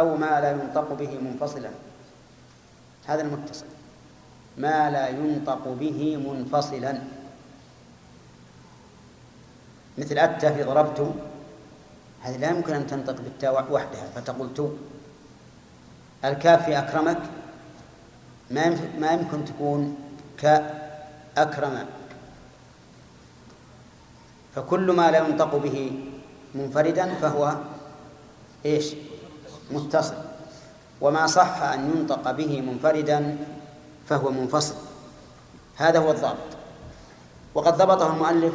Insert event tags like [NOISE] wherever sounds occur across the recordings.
أو ما لا ينطق به منفصلا. هذا المتصل. ما لا ينطق به منفصلا. مثل أتى في ضربت هذه لا يمكن أن تنطق بالتاء وحدها فتقول تو الكاف في أكرمك ما ما يمكن تكون كأكرم فكل ما لا ينطق به منفردا فهو إيش؟ متصل. وما صح أن ينطق به منفردا فهو منفصل. هذا هو الضابط. وقد ضبطه المؤلف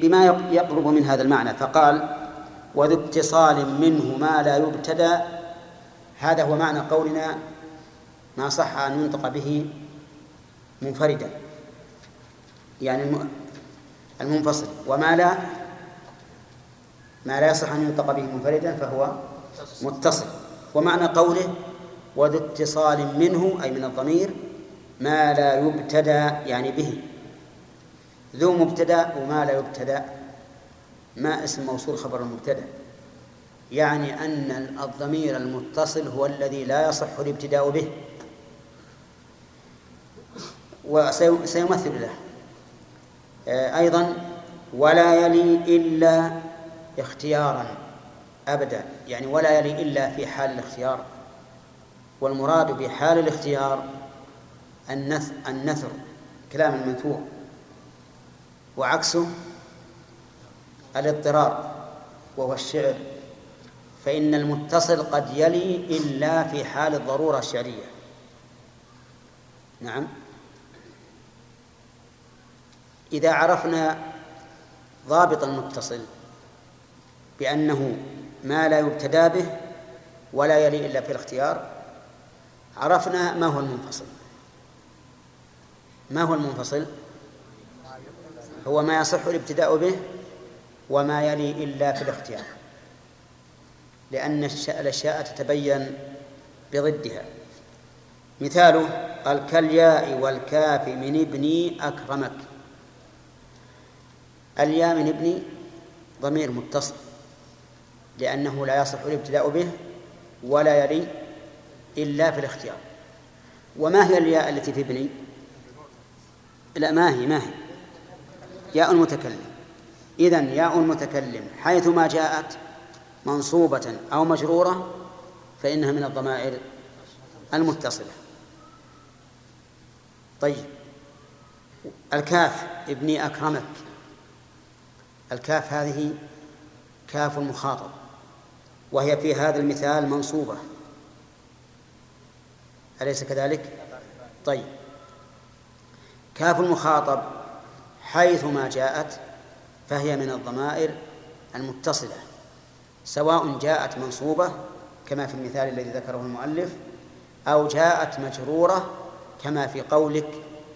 بما يقرب من هذا المعنى فقال وذو اتصال منه ما لا يبتدى هذا هو معنى قولنا ما صح أن ينطق به منفردا. يعني المنفصل. وما لا ما لا يصح أن ينطق به منفردا فهو متصل. ومعنى قوله وذو اتصال منه أي من الضمير ما لا يبتدى يعني به. ذو مبتدأ وما لا يبتدأ. ما اسم موصول خبر المبتدأ. يعني أن الضمير المتصل هو الذي لا يصح الابتداء به. وسيمثل له. آه، أيضا ولا يلي إلا اختيارا. أبدا. يعني ولا يلي إلا في حال الاختيار. والمراد بحال الاختيار النثر كلام المنثور وعكسه الاضطرار وهو الشعر. فإن المتصل قد يلي إلا في حال الضرورة الشعرية. نعم. إذا عرفنا ضابط المتصل بأنه ما لا يبتدى به ولا يلي إلا في الاختيار عرفنا ما هو المنفصل. ما هو المنفصل؟ هو ما يصح الابتداء به وما يلي إلا في الاختيار لأن الأشياء تتبين بضدها. مثاله قال كالياء والكاف من ابني أكرمك. الياء من ابني ضمير متصل. لأنه لا يصح الابتداء به ولا يلي إلا في الاختيار. وما هي الياء التي في ابني؟ لا ما هي ما هي؟ ياء المتكلم إذن ياء المتكلم حيثما جاءت منصوبة أو مجرورة فإنها من الضمائر المتصلة. طيب. الكاف ابني أكرمك. الكاف هذه كاف المخاطب. وهي في هذا المثال منصوبة. أليس كذلك؟ طيب. كاف المخاطب حيثما جاءت فهي من الضمائر المتصلة سواء جاءت منصوبة كما في المثال الذي ذكره المؤلف أو جاءت مجرورة كما في قولك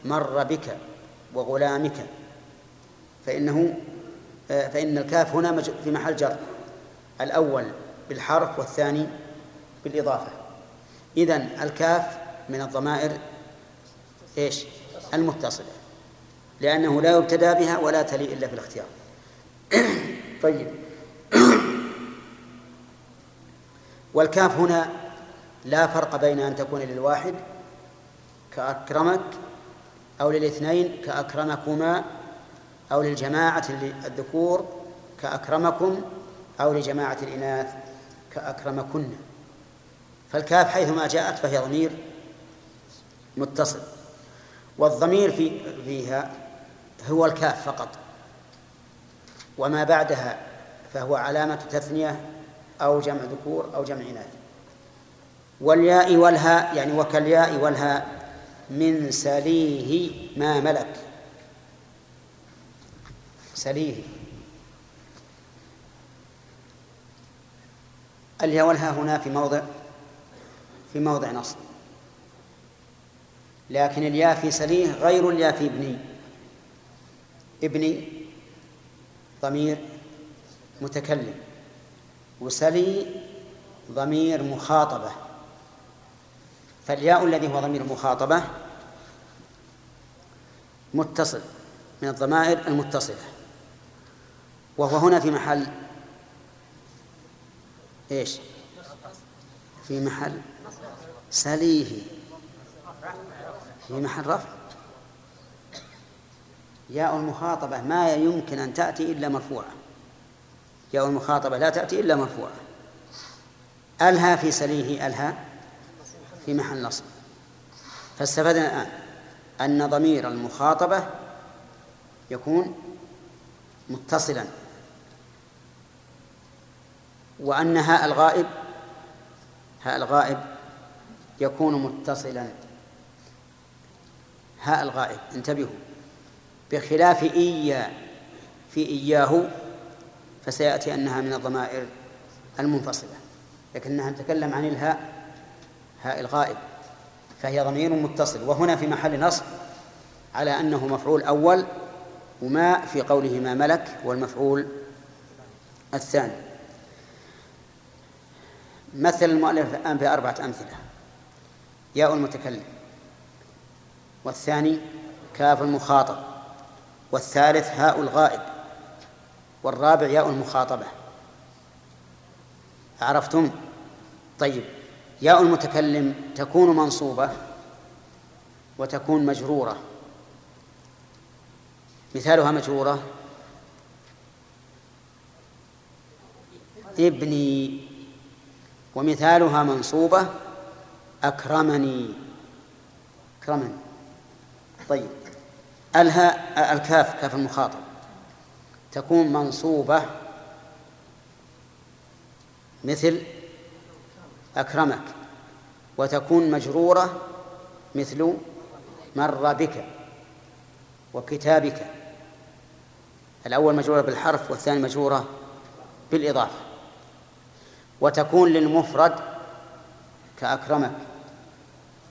مر بك وغلامك. فإنه فإن الكاف هنا في محل جر. الأول بالحرف والثاني بالإضافة. إذن الكاف من الضمائر إيش؟ المتصلة. لأنه لا يبتدى بها ولا تلي إلا في الاختيار [COUGHS] طيب. [COUGHS] والكاف هنا لا فرق بين أن تكون للواحد كأكرمك أو للاثنين كأكرمكما أو للجماعة الذكور كأكرمكم أو لجماعة الإناث. كأكرمكن. فالكاف حيثما جاءت فهي ضمير متصل. والضمير في فيها هو الكاف فقط. وما بعدها فهو علامة تثنية أو جمع ذكور أو جمع إناث. والياء والهاء يعني وكالياء والهاء من سليه ما ملك. سليه. الياء والهاء هنا في موضع في موضع نصب. لكن الياء في سليه غير الياء في ابني. ابني ضمير متكلم. وسلي ضمير مخاطبة. فالياء الذي هو ضمير مخاطبة متصل من الضمائر المتصلة. وهو هنا في محل إيش؟ في محل سليه في محل رفع. ياء المخاطبة ما يمكن أن تأتي إلا مرفوعة. ياء المخاطبة لا تأتي إلا مرفوعة. ألها في سليه ألها في محل نصب. فاستفدنا الآن أن ضمير المخاطبة يكون متصلا. وأن هاء الغائب هاء الغائب يكون متصلا. هاء الغائب انتبهوا. بخلاف إيا في إياه فسيأتي أنها من الضمائر المنفصلة لكنها نتكلم عن الهاء هاء الغائب فهي ضمير متصل. وهنا في محل نصب على أنه مفعول أول وما في قوله ما ملك والمفعول الثاني. مثل المؤلف الآن بأربعة أمثلة. ياء المتكلم. والثاني كاف المخاطب. والثالث هاء الغائب. والرابع ياء المخاطبة. عرفتم؟ طيب. ياء المتكلم تكون منصوبة وتكون مجرورة. مثالها مجرورة. ابني ومثالها منصوبة أكرمني. أكرمني. طيب. الهاء الكاف كاف المخاطب. تكون منصوبة مثل أكرمك وتكون مجرورة مثل مر بك وكتابك. الأول مجرورة بالحرف والثاني مجرورة بالإضافة. وتكون للمفرد كأكرمك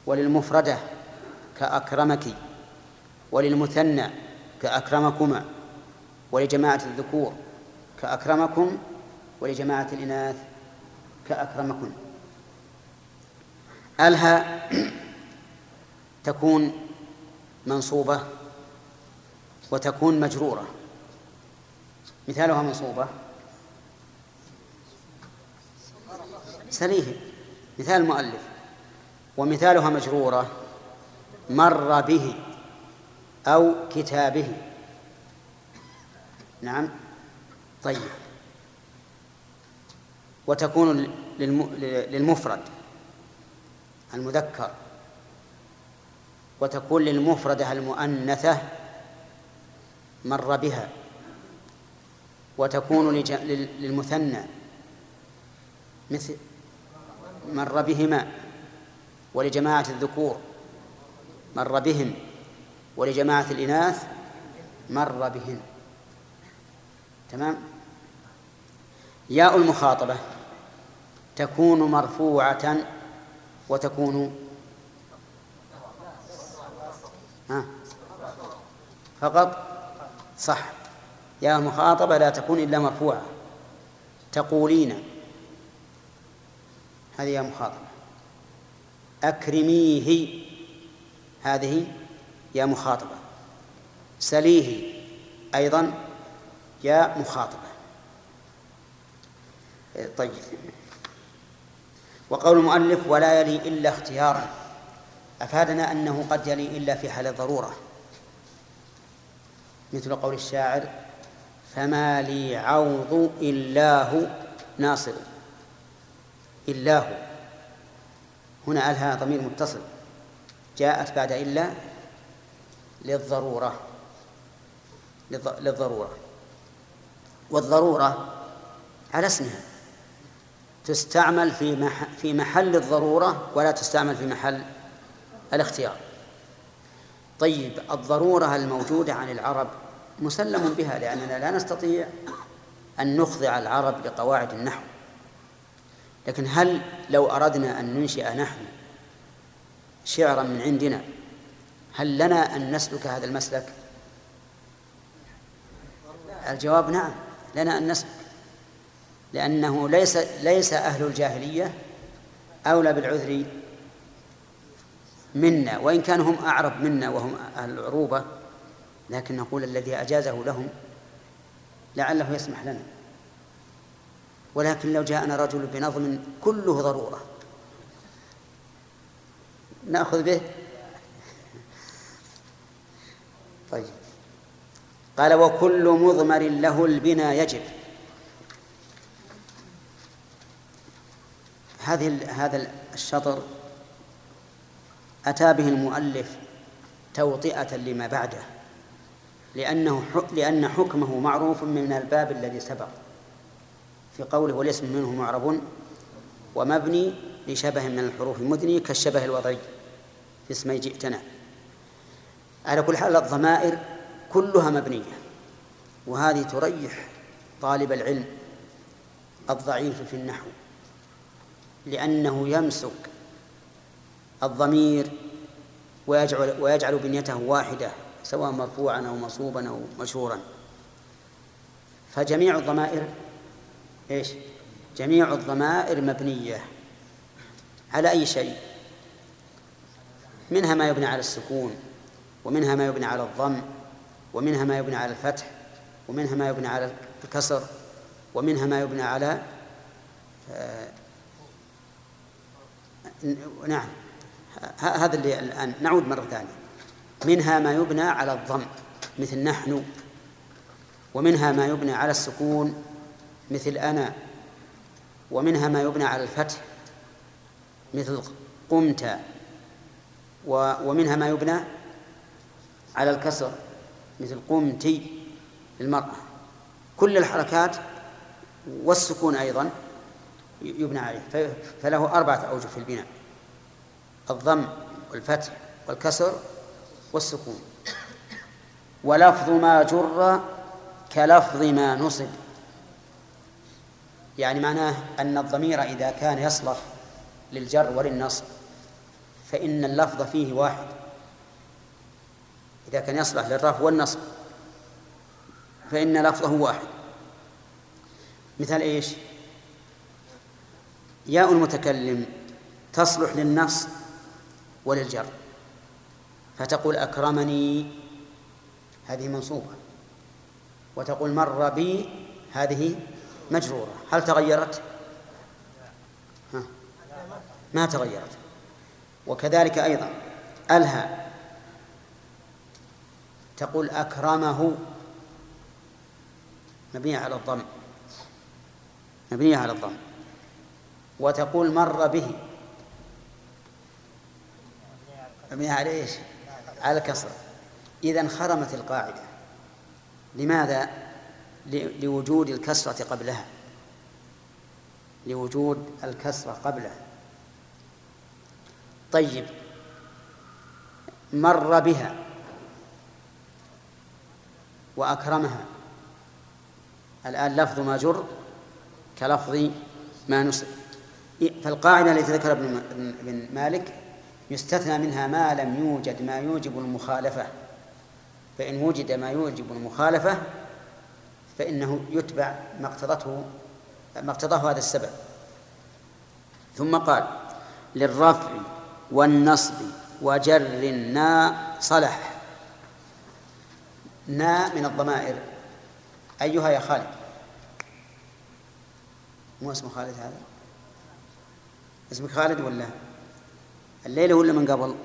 وللمفردة كأكرمك وللمثنى كأكرمكما ولجماعة الذكور كأكرمكم ولجماعة الإناث كأكرمكن ألها [CLEARS THROAT] تكون منصوبة وتكون مجرورة. مثالها منصوبة. سليه مثال المؤلف ومثالها مجرورة. مر به أو كتابه. نعم. طيب. وتكون للمفرد المذكر. وتكون للمفردة المؤنثة مر بها. وتكون للمثنى. مثل مر بهما ولجماعة الذكور. مر بهم ولجماعة الإناث مر بهن تمام؟ ياء المخاطبة تكون مرفوعة وتكون ها؟ فقط؟ صح. يا المخاطبة لا تكون إلا مرفوعة. تقولين. هذه يا مخاطبة أكرميه هذه يا مخاطبة. سليه أيضا يا مخاطبة. طيب. وقول المؤلف ولا يلي إلا اختيارا أفادنا أنه قد يلي إلا في حال الضرورة. مثل قول الشاعر فما لي عوض إلاه ناصر إلاه هنا ألها ضمير متصل. جاءت بعد إلا للضرورة. للضرورة. والضرورة على اسمها. تستعمل في في محل الضرورة ولا تستعمل في محل الاختيار. طيب الضرورة الموجودة عن العرب مسلم بها لأننا لا نستطيع أن نخضع العرب لقواعد النحو. لكن هل لو أردنا أن ننشئ نحن شعرا من عندنا هل لنا أن نسلك هذا المسلك؟ الجواب نعم لنا أن نسلك لأنه ليس ليس أهل الجاهلية أولى بالعذر منا وإن كانوا هم أعرب منا وهم أهل العروبة لكن نقول الذي أجازه لهم لعله يسمح لنا. ولكن لو جاءنا رجل بنظم كله ضرورة. نأخذ به؟ طيب. قال وكل مضمر له البنا يجب. هذه هذا الشطر أتى به المؤلف توطئة لما بعده لأنه لأن حكمه معروف من الباب الذي سبق. في قوله والاسم منه معرب ومبني لشبه من الحروف المدني كالشبه الوضعي في اسمي جئتنا. على كل حال الضمائر كلها مبنية وهذه تريح طالب العلم الضعيف في النحو لأنه يمسك الضمير ويجعل ويجعل بنيته واحدة سواء مرفوعا أو منصوبا أو مشهورا. فجميع الضمائر إيش؟ جميع الضمائر مبنية. على أي شيء؟ منها ما يبنى على السكون ومنها ما يبنى على الضم ومنها ما يبنى على الفتح ومنها ما يبنى على الكسر ومنها ما يبنى على آه نعم. هذا اللي الآن نعود مرة ثانية. منها ما يبنى على الضم مثل نحن ومنها ما يبنى على السكون مثل أنا ومنها ما يبنى على الفتح مثل قمت ومنها ما يبنى على الكسر مثل قمتي المرأة كل الحركات والسكون أيضا يبنى عليه. فله أربعة أوجه في البناء الضم والفتح والكسر والسكون. ولفظ ما جر كلفظ ما نصب. يعني معناه أن الضمير إذا كان يصلح للجر وللنصب فإن اللفظ فيه واحد. إذا كان يصلح للرفع والنصب فإن لفظه واحد. مثال إيش؟ ياء المتكلم تصلح للنص وللجر. فتقول أكرمني هذه منصوبة. وتقول مر بي هذه مجرورة. هل تغيرت؟ ها. ما تغيرت. وكذلك أيضا ألهى تقول أكرمه. مبنية على الضم. مبنية على الضم. وتقول مر به. مبنية على إيش؟ على الكسر إذا انخرمت القاعدة. لماذا؟ لوجود الكسرة قبلها. لوجود الكسرة قبلها. طيب. مر بها. وأكرمها. الآن لفظ ما جر كلفظ ما نسب. فالقاعدة التي ذكر ابن مالك يستثنى منها ما لم يوجد ما يوجب المخالفة. فإن وجد ما يوجب المخالفة فإنه يتبع ما اقتضته ما اقتضاه هذا السبب. ثم قال للرفع والنصب وجر نا صلح نا من الضمائر. أيها يا خالد. مو اسمه خالد هذا؟ اسمك خالد ولا؟ الليلة ولا من قبل؟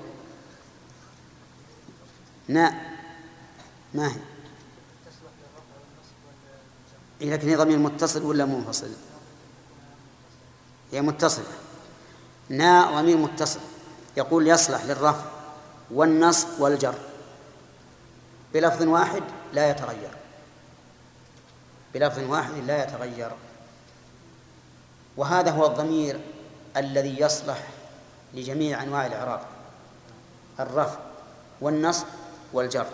نا ما هي؟ لكن هي ضمير متصل ولا منفصل؟ هي متصلة. نا ضمير متصل. يقول يصلح للرفع والنصب والجر. بلفظ واحد لا يتغير. بلفظ واحد لا يتغير. وهذا هو الضمير الذي يصلح لجميع أنواع الإعراب. الرفع والنصب والجر.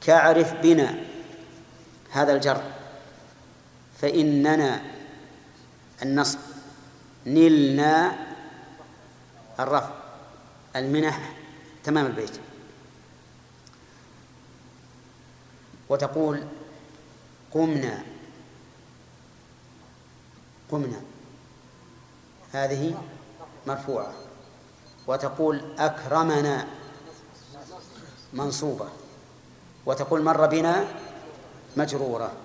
كاعرف بنا هذا الجر. فإننا النصب نلنا الرفع المنح تمام البيت. وتقول قمنا قمنا. هذه مرفوعة. وتقول أكرمنا منصوبة. وتقول مر بنا مجرورة.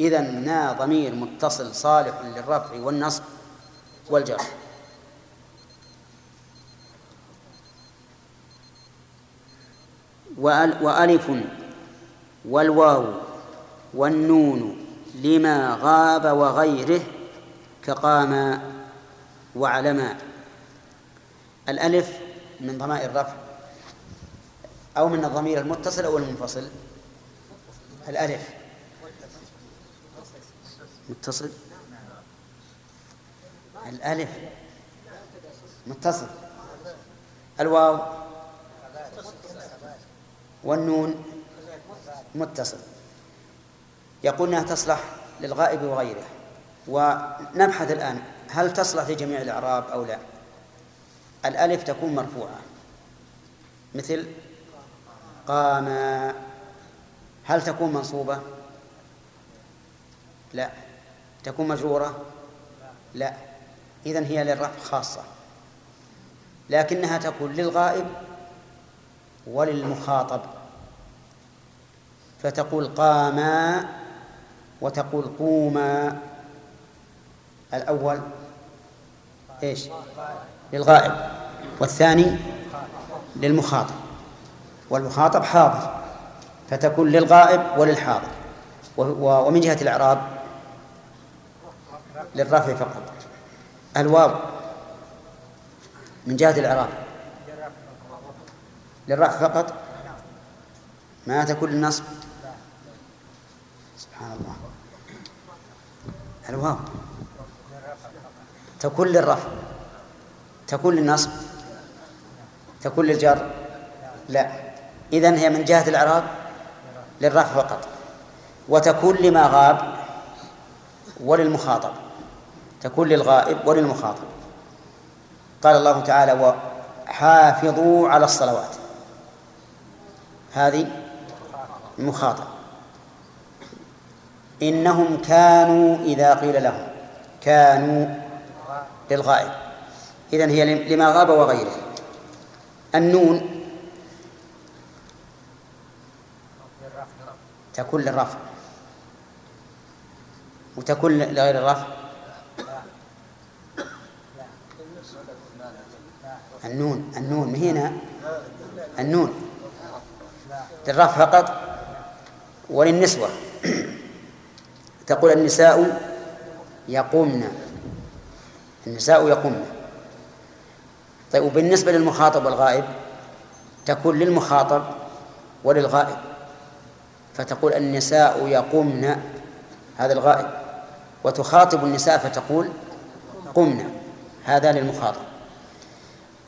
إذا نا ضمير متصل صالح للرفع والنصب والجر. وألف والواو والنون لما غاب وغيره كقام وعلما الألف من ضمائر الرفع أو من الضمير المتصل أو المنفصل. الألف. متصل؟ الألف. متصل. الواو. والنون. متصل. يقول إنها تصلح للغائب وغيره. ونبحث الآن هل تصلح في جميع الإعراب أو لا؟ الألف تكون مرفوعة. مثل قام. هل تكون منصوبة؟ لا. تكون مجروره لا. إذن هي للرفع خاصة. لكنها تكون للغائب وللمخاطب. فتقول قاما وتقول قوما. الأول إيش؟ للغائب. والثاني للمخاطب. والمخاطب حاضر. فتكون للغائب وللحاضر. ومن جهة الإعراب للرفع فقط. الواو من جهة الإعراب. للرفع فقط؟ ما تكون للنصب. سبحان الله. الواو تكون للرفع. تكون للنصب. تكون للجر. لا. إذن هي من جهة الإعراب للرفع فقط. وتكون لما غاب وللمخاطب. تكون للغائب وللمخاطب. قال الله تعالى وحافظوا على الصلوات. هذه المخاطب إنهم كانوا إذا قيل لهم كانوا للغائب. إذن هي لما غاب وغيره. النون تكون للرفع. وتكون لغير الرفع. النون النون هنا؟ النون. للرفع فقط وللنسوة. [CLEARS THROAT] تقول النساء يقومن. النساء يقومن. طيب وبالنسبة للمخاطب والغائب تكون للمخاطب وللغائب. فتقول النساء يقومن هذا الغائب. وتخاطب النساء فتقول قمنا هذا للمخاطب.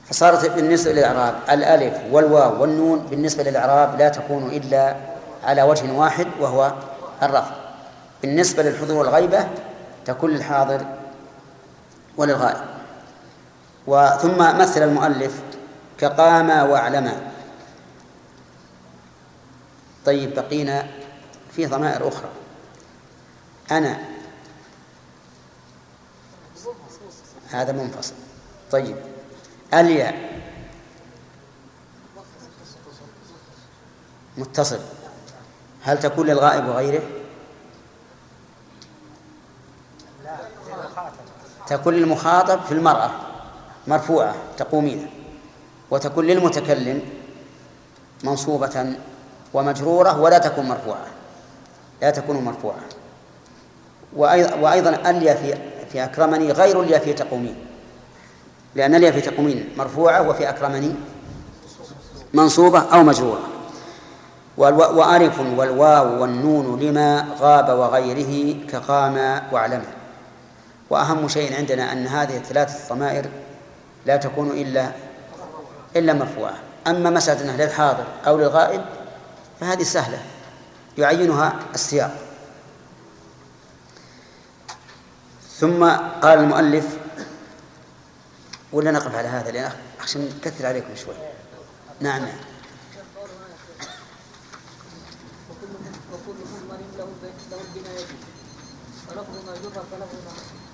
فصارت بالنسبة للإعراب الألف والواو والنون بالنسبة للإعراب لا تكون إلا على وجه واحد وهو الرفع. بالنسبة للحضور والغيبة تكون للحاضر وللغائب. وثم مثل المؤلف كقاما واعلما طيب بقينا في ضمائر أخرى. أنا هذا منفصل. طيب. الياء. متصل. هل تكون للغائب وغيره؟ تكون للمخاطب في المرأة مرفوعة تقومين. وتكون للمتكلم منصوبة ومجرورة ولا تكون مرفوعة. لا تكون مرفوعة. وأيضا اليا في في أكرمني غير اليا في تقومين. لأن اليا في تقومين مرفوعة وفي أكرمني منصوبة أو مجرورة. وألف والواو والنون لما غاب وغيره كقام وعلم. وأهم شيء عندنا أن هذه الثلاث ضمائر لا تكون إلا إلا مرفوعة. أما مسألة أنها للحاضر أو للغائب فهذه سهلة. يعينها السياق. ثم قال المؤلف ولا نقف على هذا لأن أخشى نكثر عليكم شوي. نعم. نعم.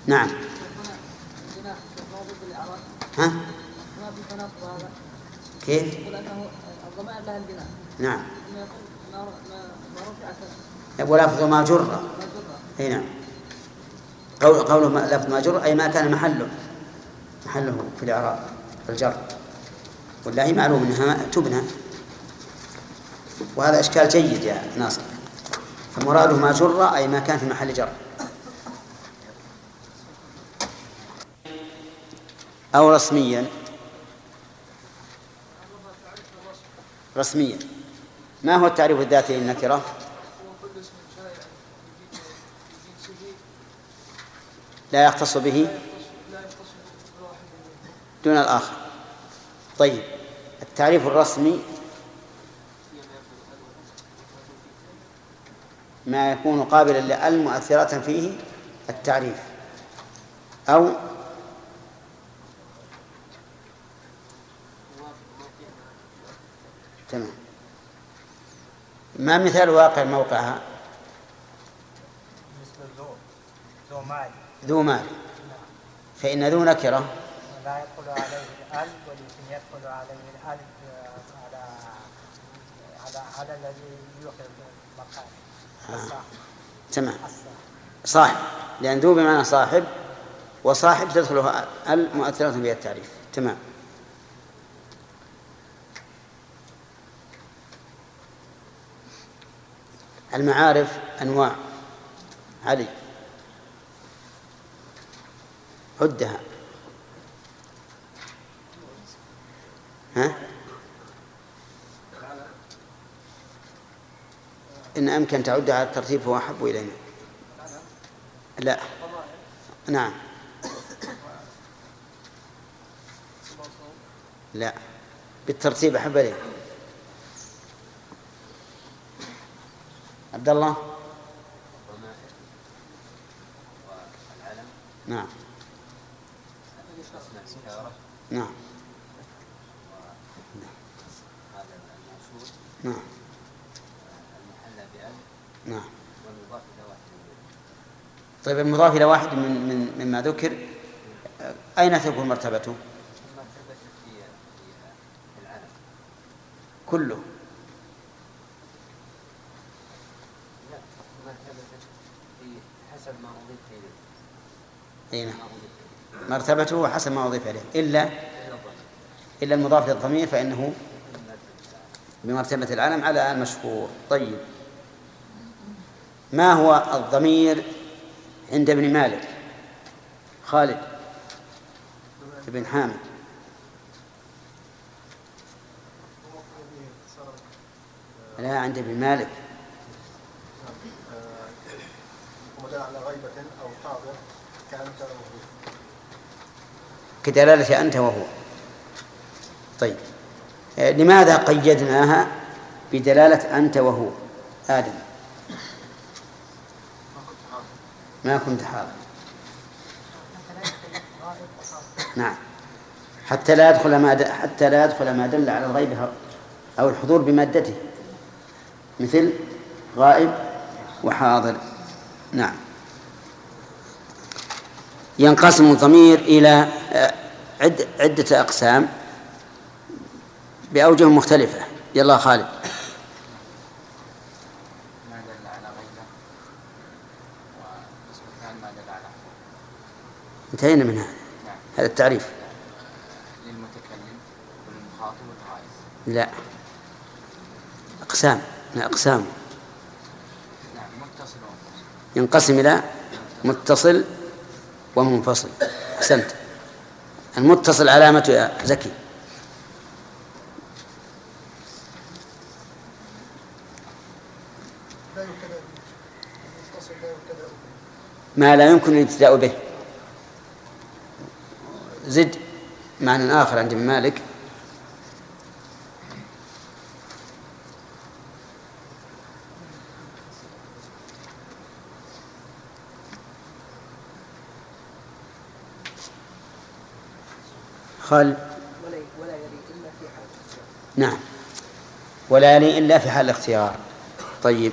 نعم ها؟ كيف؟ يقول انه لها البناء نعم ولفظ ما جر. أي نعم. قول قوله لفظ ما جر أي ما كان محله. محله في الاعراب الجر والله معلوم إنها تبنى. وهذا إشكال جيد يا ناصر. فمراده ما جر أي ما كان في محل جر. أو رسميا. رسميا. ما هو التعريف الذاتي للنكرة؟ لا يختص به. دون الآخر. طيب التعريف الرسمي ما يكون قابلا لأل مؤثرة فيه التعريف. أو تمام. ما مثال واقع موقعها ذو مال. ذو مال. فإن ذو نكرة. لا يدخل عليه الأل ولكن يدخل عليه الأل على على على الذي يؤخذ المقام. آه. تمام. صاحب. لأن ذو بمعنى صاحب وصاحب تدخله ال مؤثرة بها التعريف. تمام. المعارف أنواع. علي. عدها. ها؟ إن أمكن تعدها على الترتيب فهو أحب إلينا. لا. نعم. لا. بالترتيب أحب إلينا عبد الله؟ نعم. نعم. نعم. نعم. طيب المضاف إلى واحد من من مما ذكر أين تكون مرتبته؟ كله. حسب ما أضيف إليه أي نعم مرتبته حسب ما أضيف إليه. إلا إلا المضاف للضمير فإنه بمرتبة العلم على المشهور طيب. ما هو الضمير عند ابن مالك؟ خالد بن حامد. لا عند ابن مالك. على غيبة أو كأنت وهو كدلالة أنت وهو. طيب. لماذا قيدناها بدلالة أنت وهو؟ آدم. ما كنت حاضر. نعم. حتى لا يدخل ما حتى لا يدخل ما دل على الغيب أو الحضور بمادته. مثل غائب وحاضر. نعم. ينقسم الضمير إلى آه، عدة أقسام. بأوجه مختلفة. يلا خالد. انتهينا من هذا. هذا التعريف. للمتكلم والمخاطب والغائب لا. أقسام. أقسام. نعم متصل ينقسم إلى متصل ومنفصل. أحسنت المتصل علامة يا زكي. ما لا يمكن الابتداء به. زد معنى آخر عند ابن مالك. خال ولا إلا في حال نعم. ولا يلي إلا في حال الاختيار. طيب.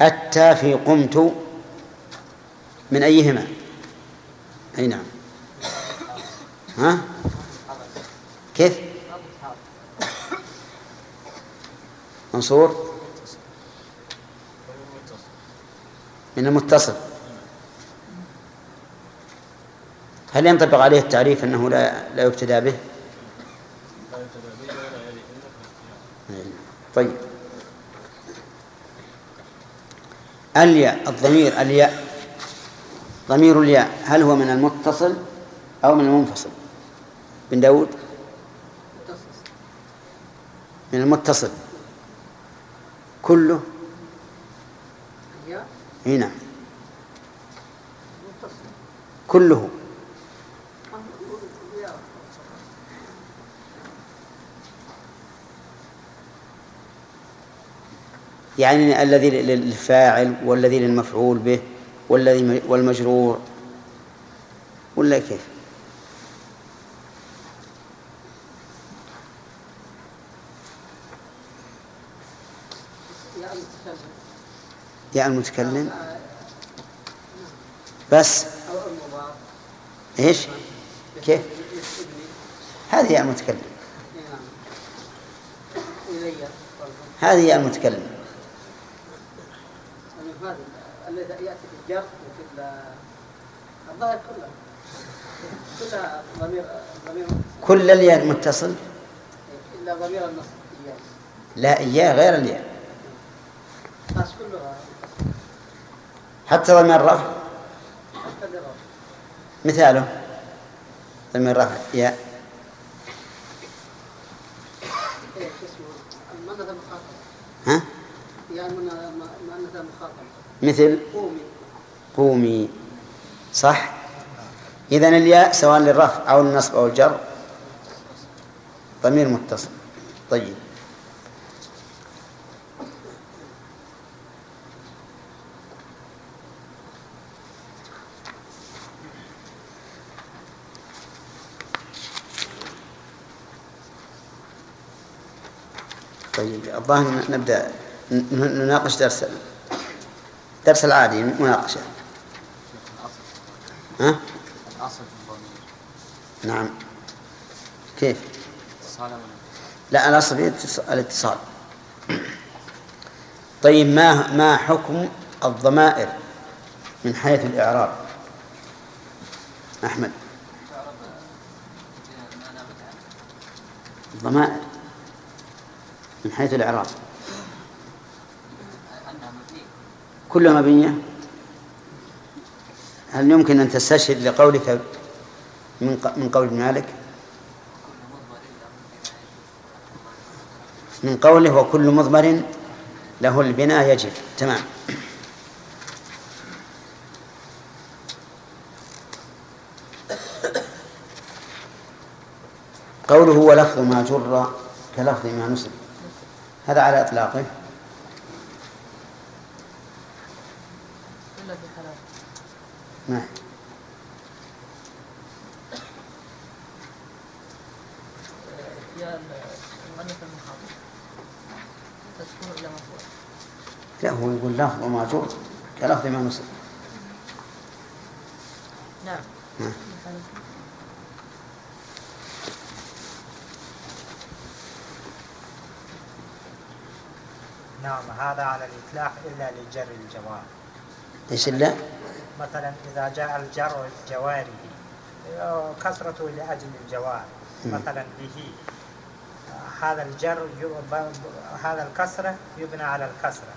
أتى في قمت من أيهما؟ أي نعم. ها؟ كيف؟ منصور؟ من المتصل. هل ينطبق عليه التعريف أنه لا لا يبتدى به؟ طيب. الياء الضمير الياء ضمير الياء هل هو من المتصل أو من المنفصل؟ بن داود؟ من المتصل. كله؟ نعم كله. يعني الذي للفاعل والذي للمفعول به والذي والمجرور ولا كيف؟ يا المتكلم بس إيش؟ كيف؟ هذه يا المتكلم هذه يا المتكلم الظاهر كلها كلها ضمير ضمير كل الياء متصل؟ إلا ضمير النصب لا اياه غير الياء. كلها حتى ضمير الرفع مثاله. ضمير الرفع ياء. ها؟ يعني مثل؟ قومي. صح؟ إذن الياء سواء للرفع أو النصب أو الجر. ضمير متصل. طيب. طيب الظاهر نبدأ نناقش درس درس العادي مناقشة. ها؟ نعم. كيف؟ لا؟ الأصل الاتصال. طيب ما ما حكم الضمائر من حيث الإعراب؟ أحمد. الضمائر من حيث الإعراب. كلها مبنية؟ هل يمكن أن تستشهد لقولك من من قول مالك؟ من قوله وكل مضمر له البناء يجب. تمام. قوله ولفظ ما جر كلفظ ما نسب. هذا على إطلاقه. نعم. لا هو يقول لفظ وماجور كلفظ ما نصب نعم. نعم. نعم هذا على الإطلاق إلا لجر الجواب. إيش إلا؟ مثلا إذا جاء الجر الجواري كثرته لأجل الجوار مثلا به. هذا الجر هذا الكسرة يبنى على الكسرة.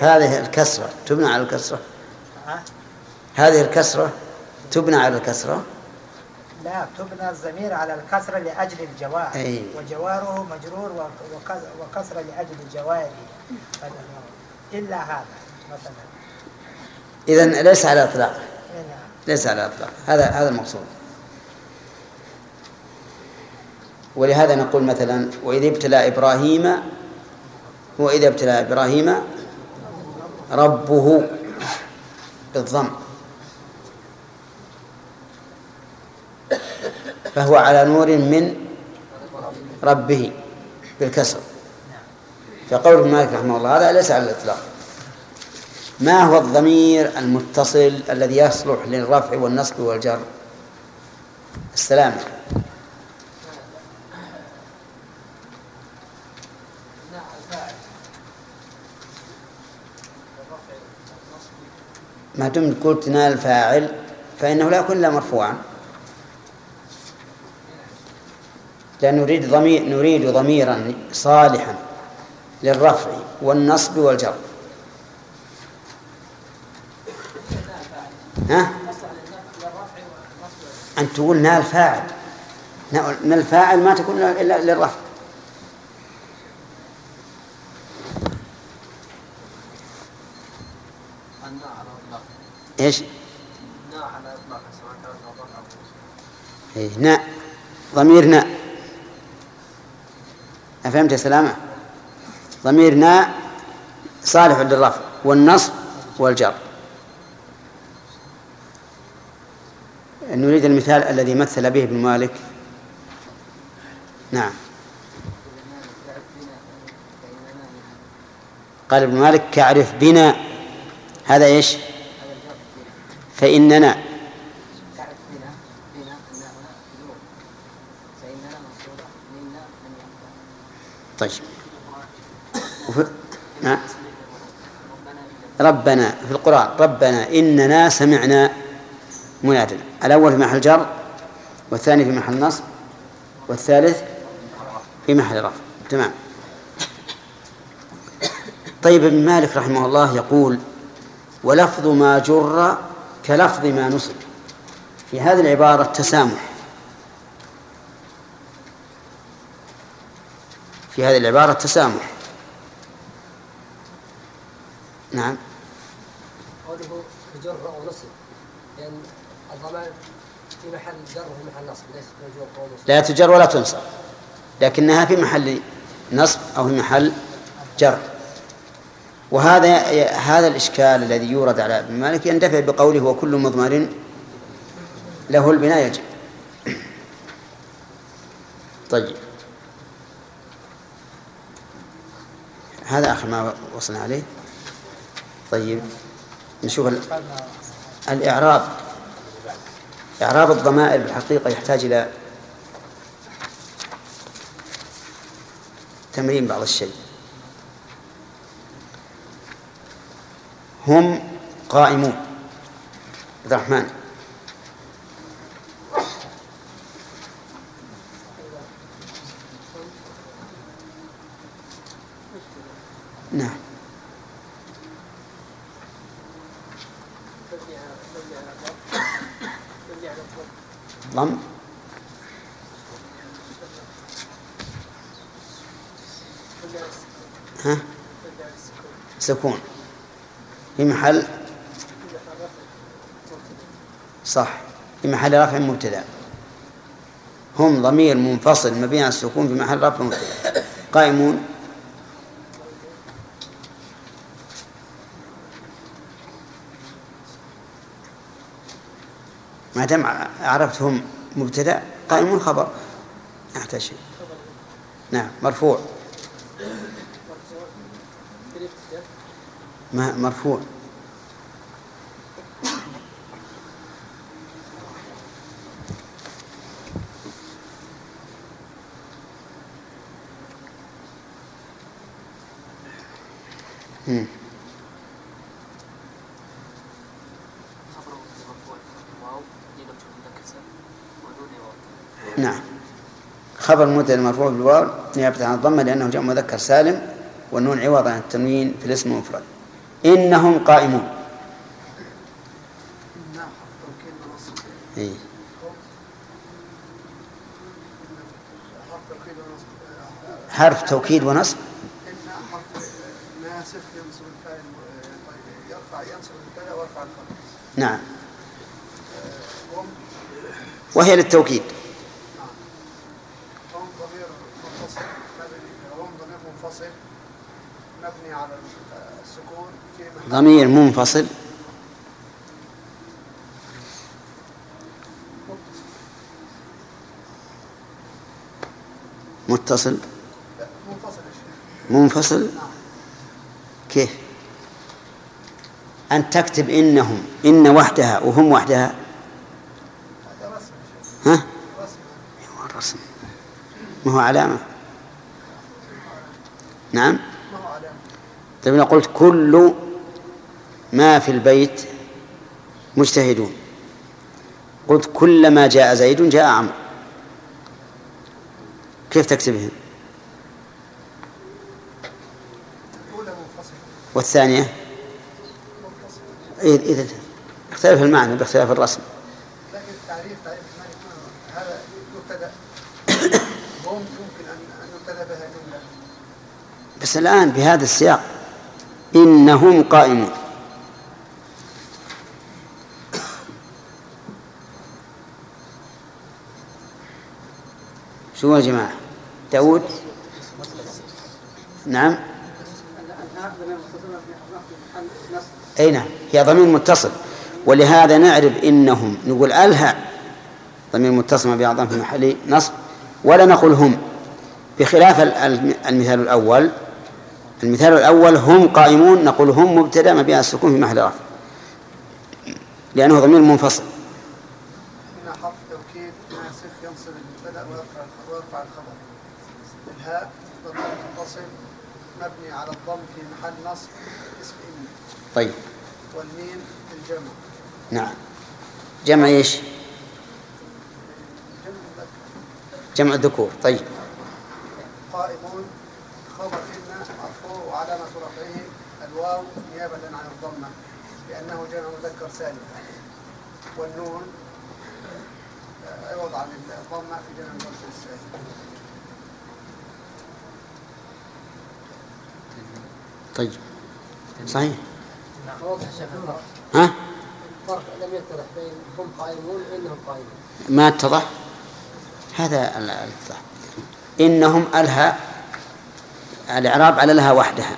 هذه الكسرة تبنى على الكسرة؟ أه؟ هذه الكسرة تبنى على الكسرة؟ لا تبنى الضمير على الكسرة لأجل الجوار. أي. وجواره مجرور وكسرة لأجل الجوار إلا هذا مثلا. إذا ليس على إطلاق. ليس على إطلاق. هذا هذا المقصود. ولهذا نقول مثلا وإذا ابتلى إبراهيم وإذا ابتلى إبراهيم ربه بالضم. فهو على نور من ربه بالكسر. فقول مالك رحمه الله هذا ليس على الإطلاق. ما هو الضمير المتصل الذي يصلح للرفع والنصب والجر؟ السلام. ما دمت قلت نال الفاعل فإنه لا يكون إلا مرفوعا. لا نريد ضمير نريد ضميرا صالحا للرفع والنصب والجر. ها؟ أن تقول نال فاعل نال فاعل ما تكون إلا للرفع إيش؟ إيه ناء ضمير ناء أفهمت يا سلامة؟ ضمير ناء صالح للرفع والنصب والجر نريد المثال الذي مثل به ابن مالك. نعم. قال ابن مالك كعرف بنا. هذا إيش؟ فإننا. طيب. نعم ربنا. في القرآن. ربنا. إننا سمعنا. منادنا الأول في محل جر والثاني في محل نصب والثالث في محل رفع. تمام. طيب ابن مالك رحمه الله يقول ولفظ ما جر كلفظ ما نصب. في هذه العبارة تسامح في هذه العبارة تسامح نعم قوله جر أو نصب لأن الضمان لا تجر ولا تنصب لكنها في محل نصب أو في محل جر. وهذا هذا الإشكال الذي يورد على ابن مالك يندفع بقوله وكل مضمر له البناء يجب. [CLEARS THROAT] طيب. هذا آخر ما وصلنا عليه. طيب. نشوف الإعراب. إعراب الضمائر بالحقيقة يحتاج إلى تمرين بعض الشيء. هم قائمون. عبد الرحمن. نعم. ضم ها؟ سكون. في محل؟ صح. في محل رفع مبتدأ. هم ضمير منفصل مبني السكون في محل رفع مبتدأ. قائمون؟ ما دام عرفتهم مبتدأ قائمون خبر ما شيء نعم مرفوع. ما مرفوع. نعم خبر المبتدا المرفوع بالواو نيابة عن الضمة لأنه جاء مذكر سالم والنون عوض عن التنوين في الاسم المفرد. إنهم قائمون. إيه؟ حرف توكيد ونصب. نعم. وهي للتوكيد مبني على السكون ضمير منفصل. متصل. منفصل. كيف؟ أن تكتب إنهم إن وحدها وهم وحدها. ها؟ رسم. ما هو علامة؟ نعم. طيب أنا قلت كل ما في البيت مجتهدون. قلت كلما جاء زيد جاء عمرو. كيف تكتبهم والثانية؟ إذا اختلف المعنى باختلاف الرسم. لكن التعريف تعريف هذا مبتدا هم يمكن بها جمله بس الآن بهذا السياق إنهم قائمون. شو يا جماعة؟ داود نعم؟ أي نعم هي ضمير متصل. ولهذا نعرف إنهم نقول ألها ضمير متصل بأعظم في محل نصب ولا نقول هم. بخلاف المثال الأول المثال الأول هم قائمون نقول هم مبتدأ مبيع السكون في محل رفع. لأنه ضمير منفصل هنا حرف توكيد ناسخ ينصب المبتدأ ويرفع الخبر الهاء ضمير متصل مبني على الضم في محل نصب اسم إن طيب. والميم الجمع. نعم. جمع إيش؟ جمع الذكور. طيب. قائمون. خبر إن مرفوع وعلامة رفعه الواو نيابة عن الضمة لأنه جمع مذكر سالم. والنون عوض عن الضمة في جمع مذكر السالم طيب. صحيح. ها؟ فرق لم يتضح بين هم قائمون وإنهم قائمون ما اتضح؟ هذا الاتضاح. إنهم ألها الإعراب على لها وحدها.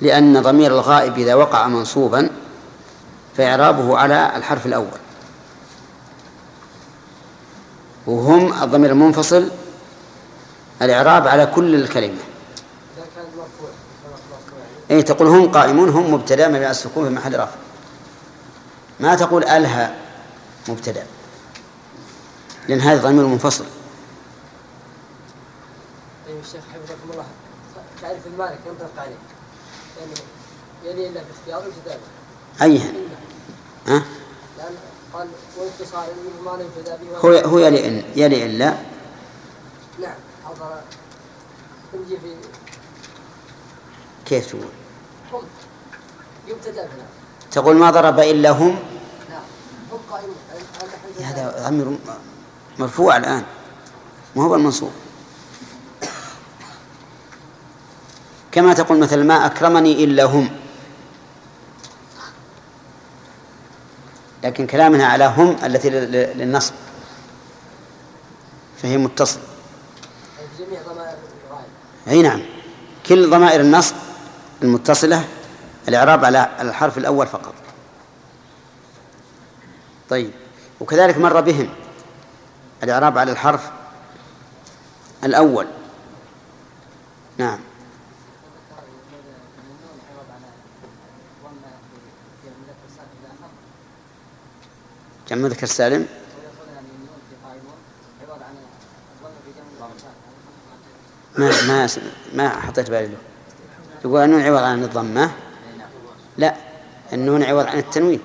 لأن ضمير الغائب إذا وقع منصوبا فإعرابه على الحرف الأول. وهم الضمير المنفصل الإعراب على كل الكلمة. اذا أي تقول هم قائمون هم مبتدأ مبني على السكون في محل رفع. ما تقول ألها مبتدأ. لأن هذا ضمير منفصل. أيوه الشيخ حفظكم الله. تعرف المالك ينطق عليه يعني يلي إلا باختيار الكتابه أيها ها؟ قال واتصال يبتدا به هو هو يلي إن يلي إلا. نعم حضر. نجي في كيف تقول؟ هم يبتدأ بنا. تقول ما ضرب إلا هم؟ نعم. هم قائمون. هذا ضمير مرفوع الآن. ما هو المنصوب؟ كما تقول مثل ما أكرمني إلا هم. لكن كلامنا على هم التي لل- للنصب. فهي متصل أي نعم. كل ضمائر النصب المتصلة الإعراب على الحرف الأول فقط. طيب وكذلك مر بهم الإعراب على الحرف الأول. نعم. جمع مذكر سالم؟ ما ما ما حطيت بالي. له يقول النون عوض عن الضمة. لا النون عوض عن التنوين.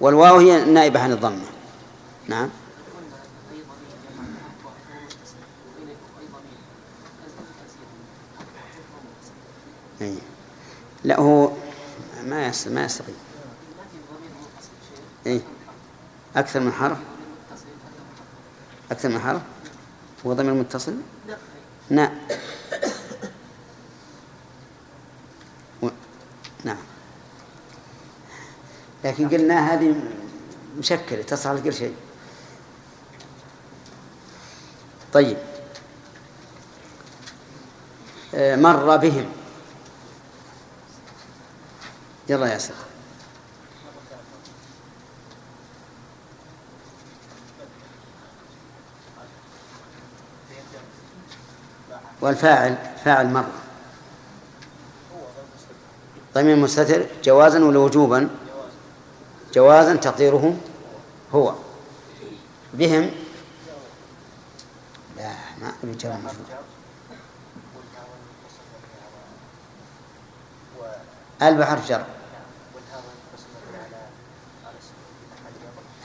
والواو هي النائبة عن الضمة. نعم. أي. لا هو ما يس- ما يستطيع إيه؟ أكثر من حرف؟ أكثر من حرف؟ هو ضمير متصل؟ نعم و... نعم لكن قلنا هذه مشكلة تصل كل شيء. طيب. آه، مر بهم. يلا يا سيدي والفاعل فاعل مرة ضمير مستتر جوازا ولا وجوبا؟ جوازا تقديره هو. بهم. لا ما أقول جواب مفروض ال بحرف جر.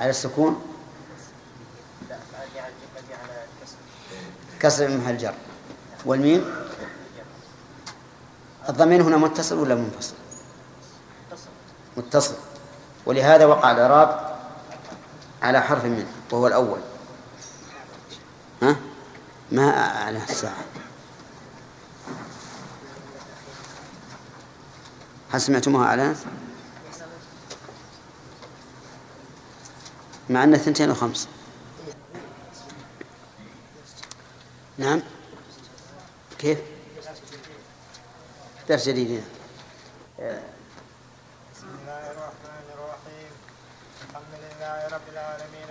على السكون؟ كسر محل جر. والميم؟ الضمير هنا متصل ولا منفصل؟ متصل. ولهذا وقع الإعراب على حرف منه وهو الأول. ها؟ ما على الساعة. هل سمعتموها أعلانت؟ مع أن ثنتين وخمس. نعم. كيف؟ درس جديد بسم الله الرحمن الرحيم الحمد لله رب العالمين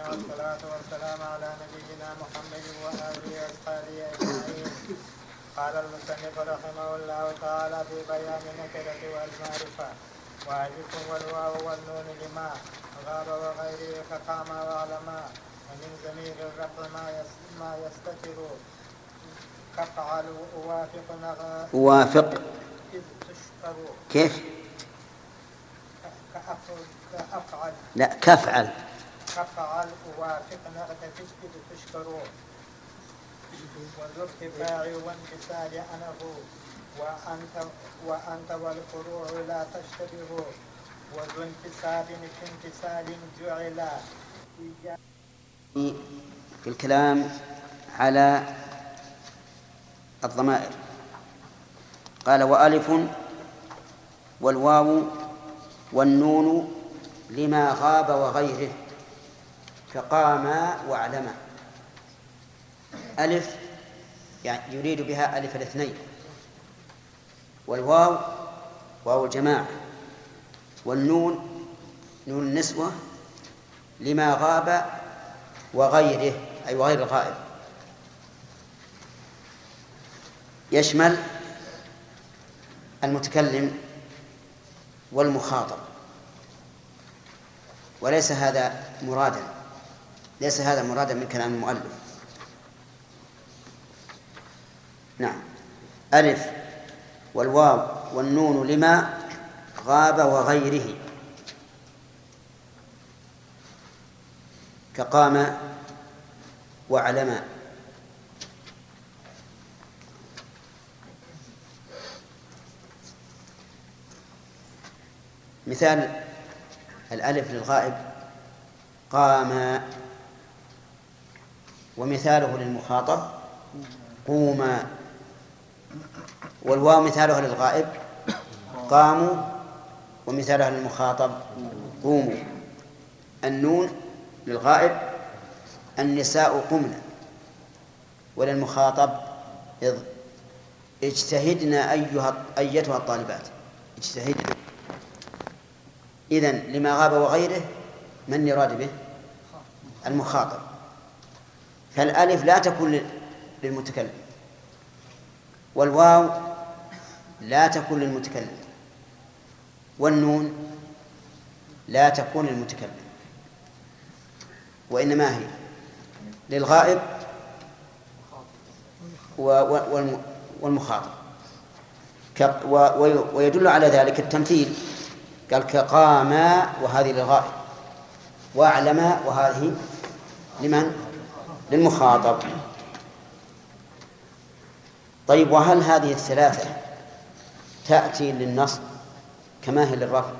والصلاة والسلام على نبينا محمد وآله وأصحابه أجمعين. قال المصنف رحمه الله تعالى في بيان النكرة والمعرفة وألف والواو والنون لما غاب وغيره فقام وعلما ومن زمير الرفع ما ما يستتر كفعل أوافق أوافق إذ تشكر كيف؟ كأفعل لا كفعل كفعل أوافق نغتة إذ تشكر. وذو ارتفاع وانفصال أنه وأنت وأنت والفروع لا تشتبه. وذو انتساب في انفصال جعل. في الكلام على الضمائر. قال وألف والواو والنون لما غاب وغيره. كقاما واعلما ألف يعني يريد بها ألف الاثنين. والواو واو الجماعة. والنون نون النسوة لما غاب وغيره أي وغير الغائب. يشمل المتكلم والمخاطب. وليس هذا مرادا. ليس هذا مرادا من كلام المؤلف. نعم. ألف والواو والنون لما غاب وغيره. كقام وعلما مثال الألف للغائب قام ومثاله للمخاطب. قوما والواو مثالها للغائب. قاموا ومثالها للمخاطب. قوموا النون للغائب. النساء قمنا وللمخاطب اجتهدنا أيها أيتها الطالبات. اجتهدنا إذن لما غاب وغيره من يراد به؟ المخاطب. فالألف لا تكون للمتكلم. والواو لا تكون للمتكلم. والنون لا تكون للمتكلم. وإنما هي للغائب والمخاطب. ويدل على ذلك التمثيل. قال كقاما وهذه للغائب. واعلما وهذه لمن؟ للمخاطب. طيب وهل هذه الثلاثة تأتي للنصب كما هي للرفع؟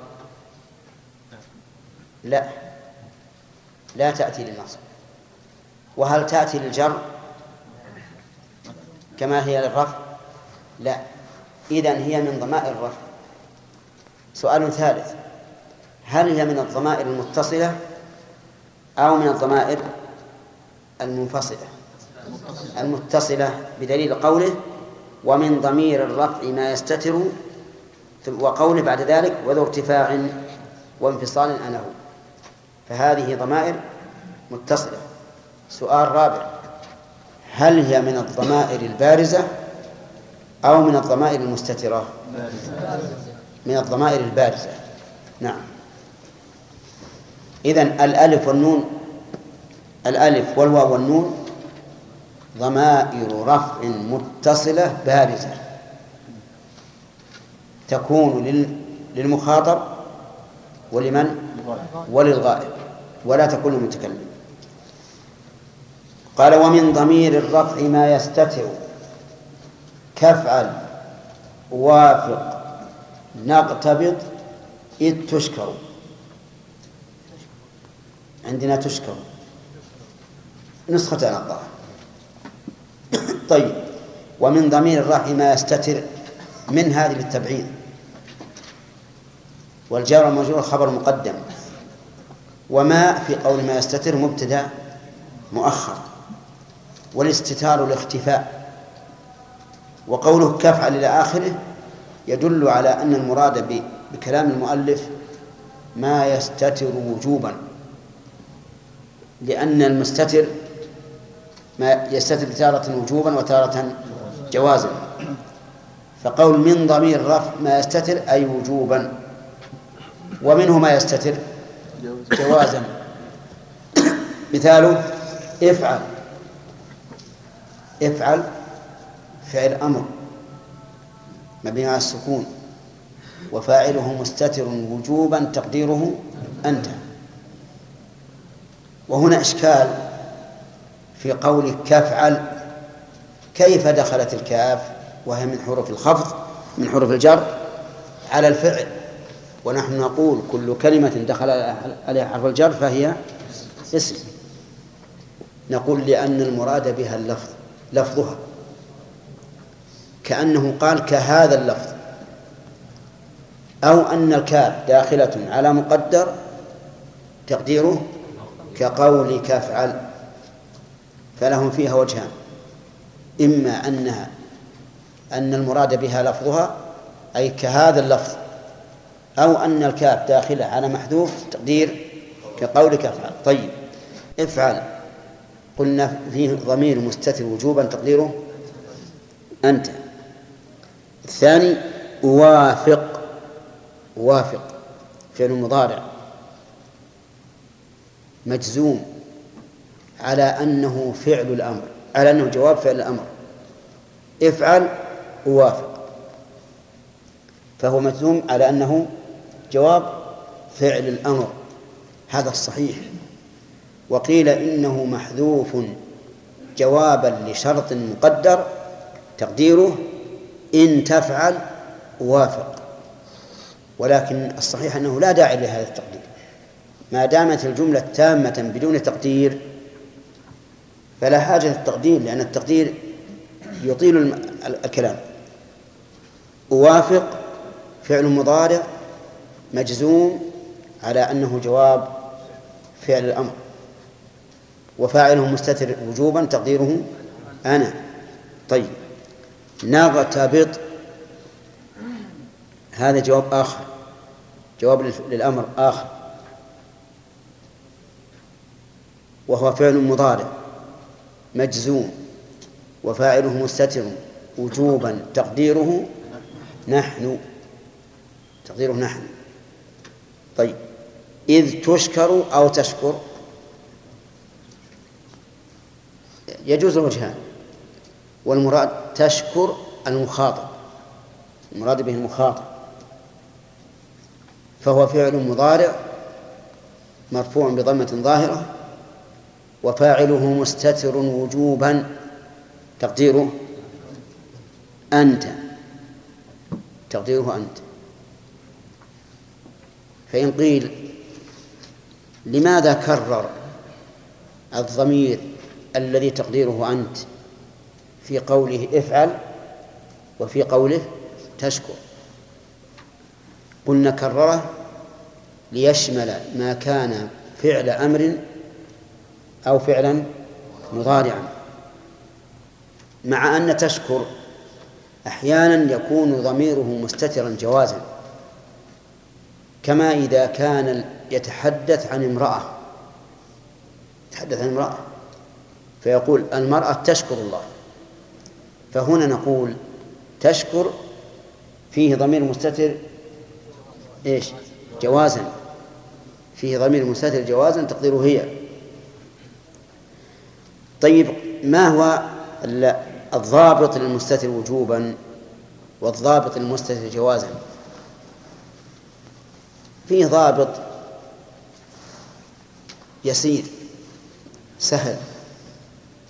لا. لا تأتي للنصب. وهل تأتي للجر كما هي للرفع؟ لا. إذن هي من ضمائر الرفع. سؤال ثالث. هل هي من الضمائر المتصلة أو من الضمائر المنفصلة المتصلة بدليل قوله ومن ضمير الرفع ما يستتر وقوله بعد ذلك وذو ارتفاع وانفصال أنه فهذه ضمائر متصلة. سؤال رابع هل هي من الضمائر البارزة أو من الضمائر المستترة؟ من الضمائر البارزة. نعم. إذن الألف والنون الألف والواو والنون ضمائر رفع متصلة بارزة تكون للمخاطب ولمن؟ وللغائب. ولا تكون للمتكلم. قال ومن ضمير الرفع ما يستتر كفعل وافق نقتبض إذ تشكر. عندنا تشكر. نسخة الظاهر طيب ومن ضمير الرفع ما يستتر من هذه للتبعيض والجار والمجرور خبر مقدم. وما في قول ما يستتر مبتدا مؤخر. والاستتار الاختفاء. وقوله كفعل إلى آخره يدل على أن المراد بكلام المؤلف ما يستتر وجوبا. لأن المستتر ما يستتر تارة وجوبا وتارة جوازا. فقول من ضمير الرفع ما يستتر أي وجوبا. ومنه ما يستتر جوازا. مثاله افعل. افعل فعل أمر. مبني على السكون. وفاعله مستتر وجوبا تقديره أنت. وهنا إشكال في قولك كفعل كيف دخلت الكاف؟ وهي من حروف الخفض من حروف الجر على الفعل. ونحن نقول كل كلمة دخل عليها حرف الجر فهي اسم. نقول لأن المراد بها اللفظ لفظها. كأنه قال كهذا اللفظ. أو أن الكاف داخلة على مقدر تقديره كقولك افعل فلهم فيها وجهان. إما أنها أن المراد بها لفظها أي كهذا اللفظ أو أن الكاف داخلة على محذوف تقدير كقولك افعل. طيب افعل. قلنا فيه ضمير مستتر وجوبا تقديره أنت. الثاني وافق. وافق فعل مضارع. مجزوم. على أنه فعل الأمر على أنه جواب فعل الأمر. افعل ووافق. فهو مجزوم على أنه جواب فعل الأمر. هذا الصحيح. وقيل إنه محذوف جوابا لشرط مقدر تقديره إن تفعل وافق ولكن الصحيح أنه لا داعي لهذا التقدير. ما دامت الجملة تامة بدون تقدير فلا حاجة للتقدير لأن التقدير يطيل الكلام. أوافق فعل مضارع مجزوم على أنه جواب فعل الأمر. وفاعله مستتر وجوبا تقديره أنا. طيب. نغتبط هذا جواب آخر. جواب للأمر آخر. وهو فعل مضارع. مجزوم وفاعله مستتر وجوبا تقديره نحن. تقديره نحن. طيب. إذ تشكر أو تشكر. يجوز الوجهان. والمراد تشكر المخاطب. المراد به المخاطب. فهو فعل مضارع مرفوع بضمة ظاهرة وفاعله مستتر وجوبا. تقديره أنت. تقديره أنت. فإن قيل لماذا كرر الضمير الذي تقديره أنت في قوله افعل وفي قوله تشكر؟ قلنا كرره ليشمل ما كان فعل أمر أو فعلا مضارعا. مع أن تشكر أحيانا يكون ضميره مستترا جوازا. كما إذا كان يتحدث عن امرأة. يتحدث عن امرأة. فيقول المرأة تشكر الله. فهنا نقول تشكر فيه ضمير مستتر إيش؟ جوازا. فيه ضمير مستتر جوازا تقديره هي. طيب ما هو الضابط للمستتر وجوبا والضابط للمستتر جوازا؟ فيه ضابط يسير سهل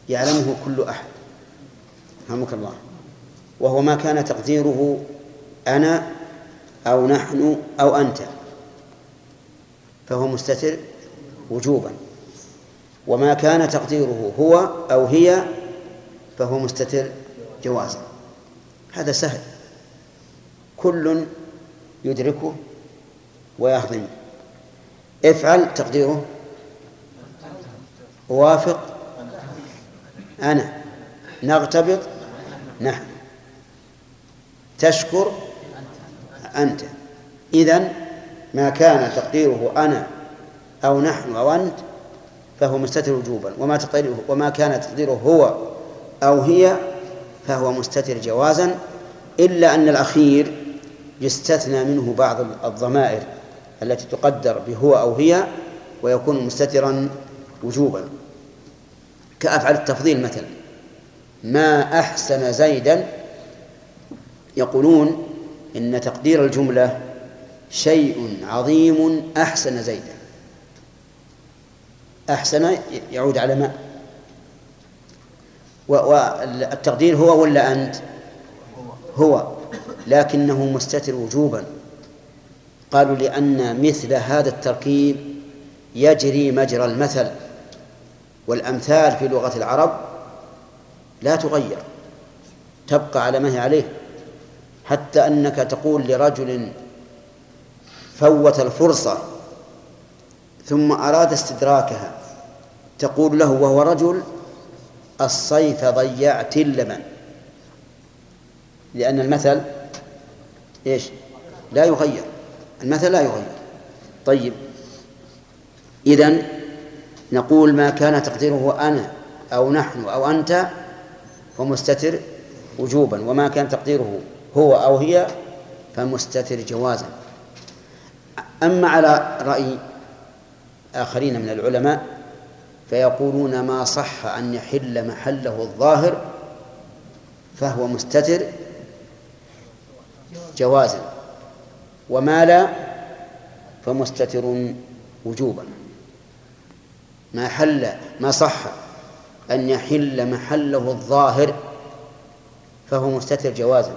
يعلمه كل أحد. رحمك الله. وهو ما كان تقديره أنا أو نحن أو أنت فهو مستتر وجوبا. وما كان تقديره هو أو هي فهو مستتر جوازا. هذا سهل. كل يدركه ويهضمه افعل تقديره. وافق. أنا. نغتبط. نحن. تشكر. أنت. إذن ما كان تقديره أنا أو نحن أو أنت فهو مستتر وجوبا. وما وما كان تقديره هو أو هي فهو مستتر جوازا إلا أن الأخير يستثنى منه بعض الضمائر التي تقدر بهو أو هي ويكون مستترا وجوبا. كأفعل التفضيل مثلا ما أحسن زيدا؟ يقولون إن تقدير الجملة شيء عظيم أحسن زيدا. أحسن يعود على ما. والتقدير هو ولا أنت؟ هو. لكنه مستتر وجوبا. قالوا لأن مثل هذا التركيب يجري مجرى المثل والأمثال في لغة العرب لا تغير تبقى على ما هي عليه. حتى أنك تقول لرجل فوت الفرصة ثم أراد استدراكها. تقول له وهو رجل الصيف ضيعت اللبن. لأن المثل إيش؟ لا يغير. المثل لا يغير. طيب. إذن نقول ما كان تقديره أنا أو نحن أو أنت فمستتر وجوبا وما كان تقديره هو أو هي فمستتر جوازا. أما على رأي آخرين من العلماء فيقولون ما صح أن يحل محله الظاهر فهو مستتر جوازا وما لا فمستتر وجوبا. ما حل ما صح أن يحل محله الظاهر فهو مستتر جوازا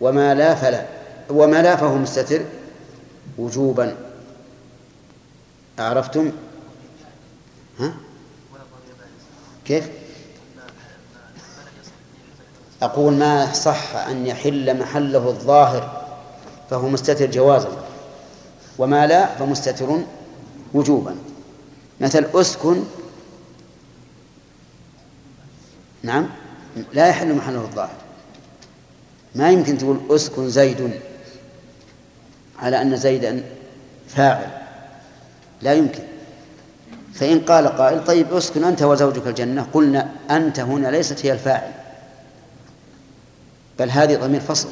وما لا فلا وما لا فهو مستتر وجوبا. أعرفتم ها؟ كيف؟ أقول ما صح أن يحل محله الظاهر فهو مستتر جوازا وما لا فمستتر وجوبا. مثل أسكن نعم لا يحل محله الظاهر. ما يمكن تقول أسكن زيد على أن زيدا فاعل. لا يمكن. فإن قال قائل طيب اسكن أنت وزوجك الجنة. قلنا أنت هنا ليست هي الفاعل بل هذه ضمير فصل.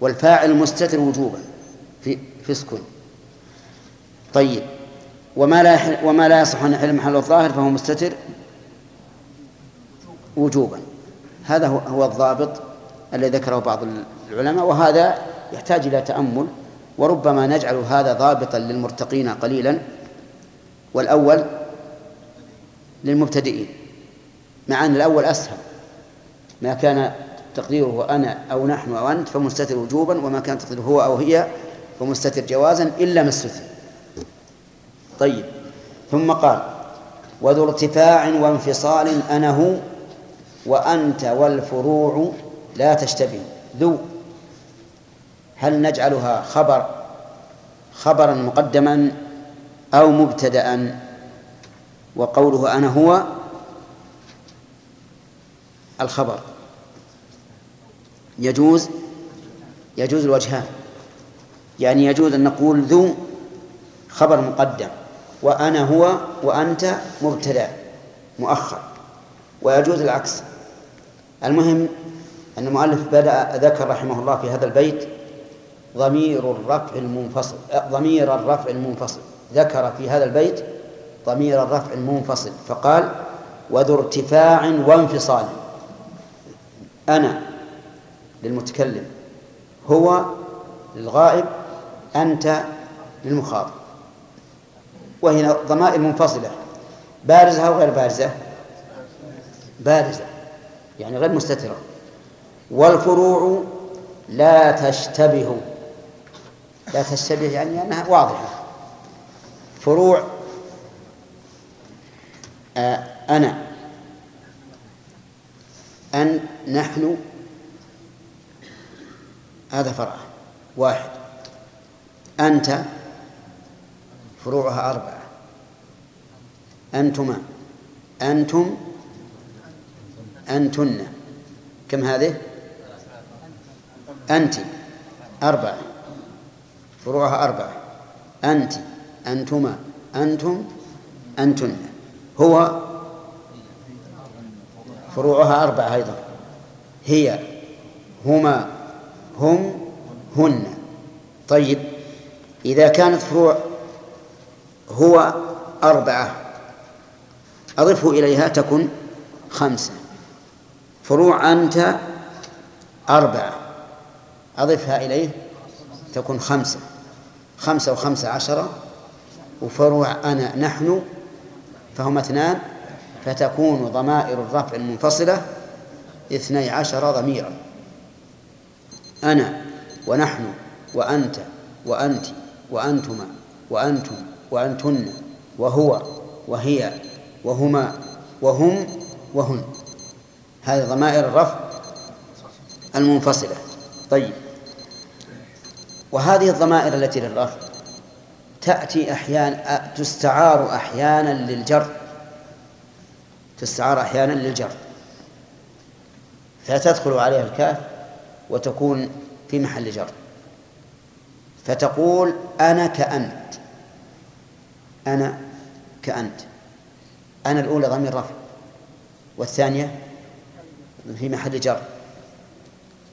والفاعل مستتر وجوبا في في اسكن. طيب وما لا وما لا يصح أن يحل محل الظاهر فهو مستتر وجوبا. هذا هو, هو الضابط الذي ذكره بعض العلماء وهذا يحتاج إلى تأمل وربما نجعل هذا ضابطا للمرتقين قليلا والأول للمبتدئين مع أن الأول أسهل. ما كان تقديره أنا أو نحن أو أنت فمستتر وجوبا وما كان تقديره هو أو هي فمستتر جوازا إلا ما استثنى طيب. ثم قال وذو ارتفاع وانفصال أنا هو وأنت والفروع لا تشتبه. ذو هل نجعلها خبر خبرا مقدما أو مبتدأ وقوله أنا هو الخبر. يجوز يجوز الوجهان. يعني يجوز أن نقول ذو خبر مقدم. وأنا هو وأنت مبتدأ مؤخر. ويجوز العكس. المهم أن المؤلف بدأ ذكر رحمه الله في هذا البيت ضمير الرفع المنفصل ضمير الرفع المنفصل. ذكر في هذا البيت ضمير الرفع المنفصل فقال وذو ارتفاع وانفصال. أنا للمتكلم هو للغائب أنت للمخاطب. وهي ضمائر منفصلة. بارزة أو غير بارزة؟ بارزة يعني غير مستترة. والفروع لا تشتبه. لا تشتبه يعني أنها واضحة. فروع آه أنا أن نحن هذا فرع واحد. أنت فروعها أربعة. أنتما أنتم أنتن. كم هذه؟ أنت أربعة. فروعها أربعة أنت أنتما أنتم أنتن. هو فروعها أربعة أيضا. هي هما هم هن. طيب إذا كانت فروع هو أربعة أضفه إليها تكن خمسة. فروع أنت أربعة أضفها إليه تكون خمسة. خمسة وخمسة عشرة وفروع أنا نحن فهما اثنان فتكون ضمائر الرفع المنفصلة اثني عشر ضميرا. أنا ونحن وأنت وأنت وأنتما وأنتم وأنتن وهو وهي وهما وهم وهن. هذه ضمائر الرفع المنفصلة. طيب. وهذه الضمائر التي للرفع تأتي أحيانا تستعار أحيانا للجر. تستعار أحيانا للجر. فتدخل عليها الكاف وتكون في محل جر. فتقول أنا كأنت. أنا كأنت. أنا الأولى ضمير رفع والثانية في محل جر.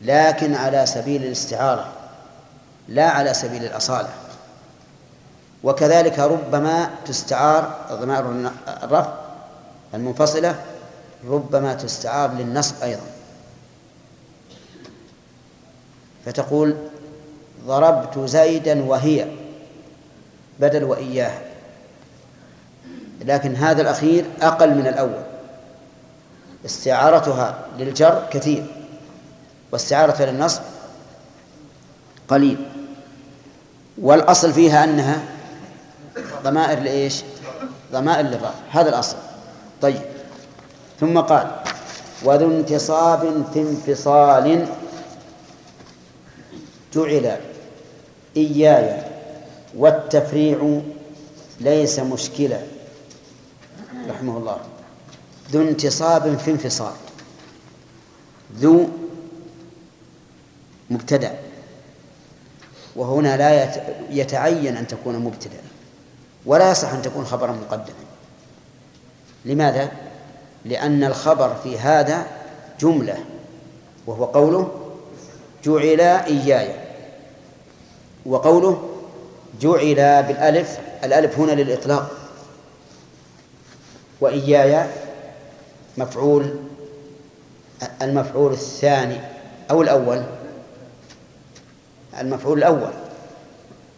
لكن على سبيل الاستعارة لا على سبيل الأصالة. وكذلك ربما تستعار ضمائر الرفع المنفصلة ربما تستعار للنصب أيضا. فتقول ضربت زيدا وهي بدل وإياه لكن هذا الأخير أقل من الأول. استعارتها للجر كثير واستعارة للنصب قليل. والأصل فيها أنها ضمائر لإيش؟ ضمائر للرفع هذا الأصل. طيب. ثم قال وذو انتصاب في انفصال جعل إياي والتفريع ليس مشكلا رحمه الله. ذو انتصاب في انفصال. ذو مبتدأ. وهنا لا يتعين أن تكون مبتدأ ولا يصح أن تكون خبرا مقدما. لماذا؟ لأن الخبر في هذا جملة وهو قوله جعل إياي وقوله جعل بالألف الألف هنا للإطلاق. وإياي مفعول المفعول الثاني أو الأول. المفعول الأول.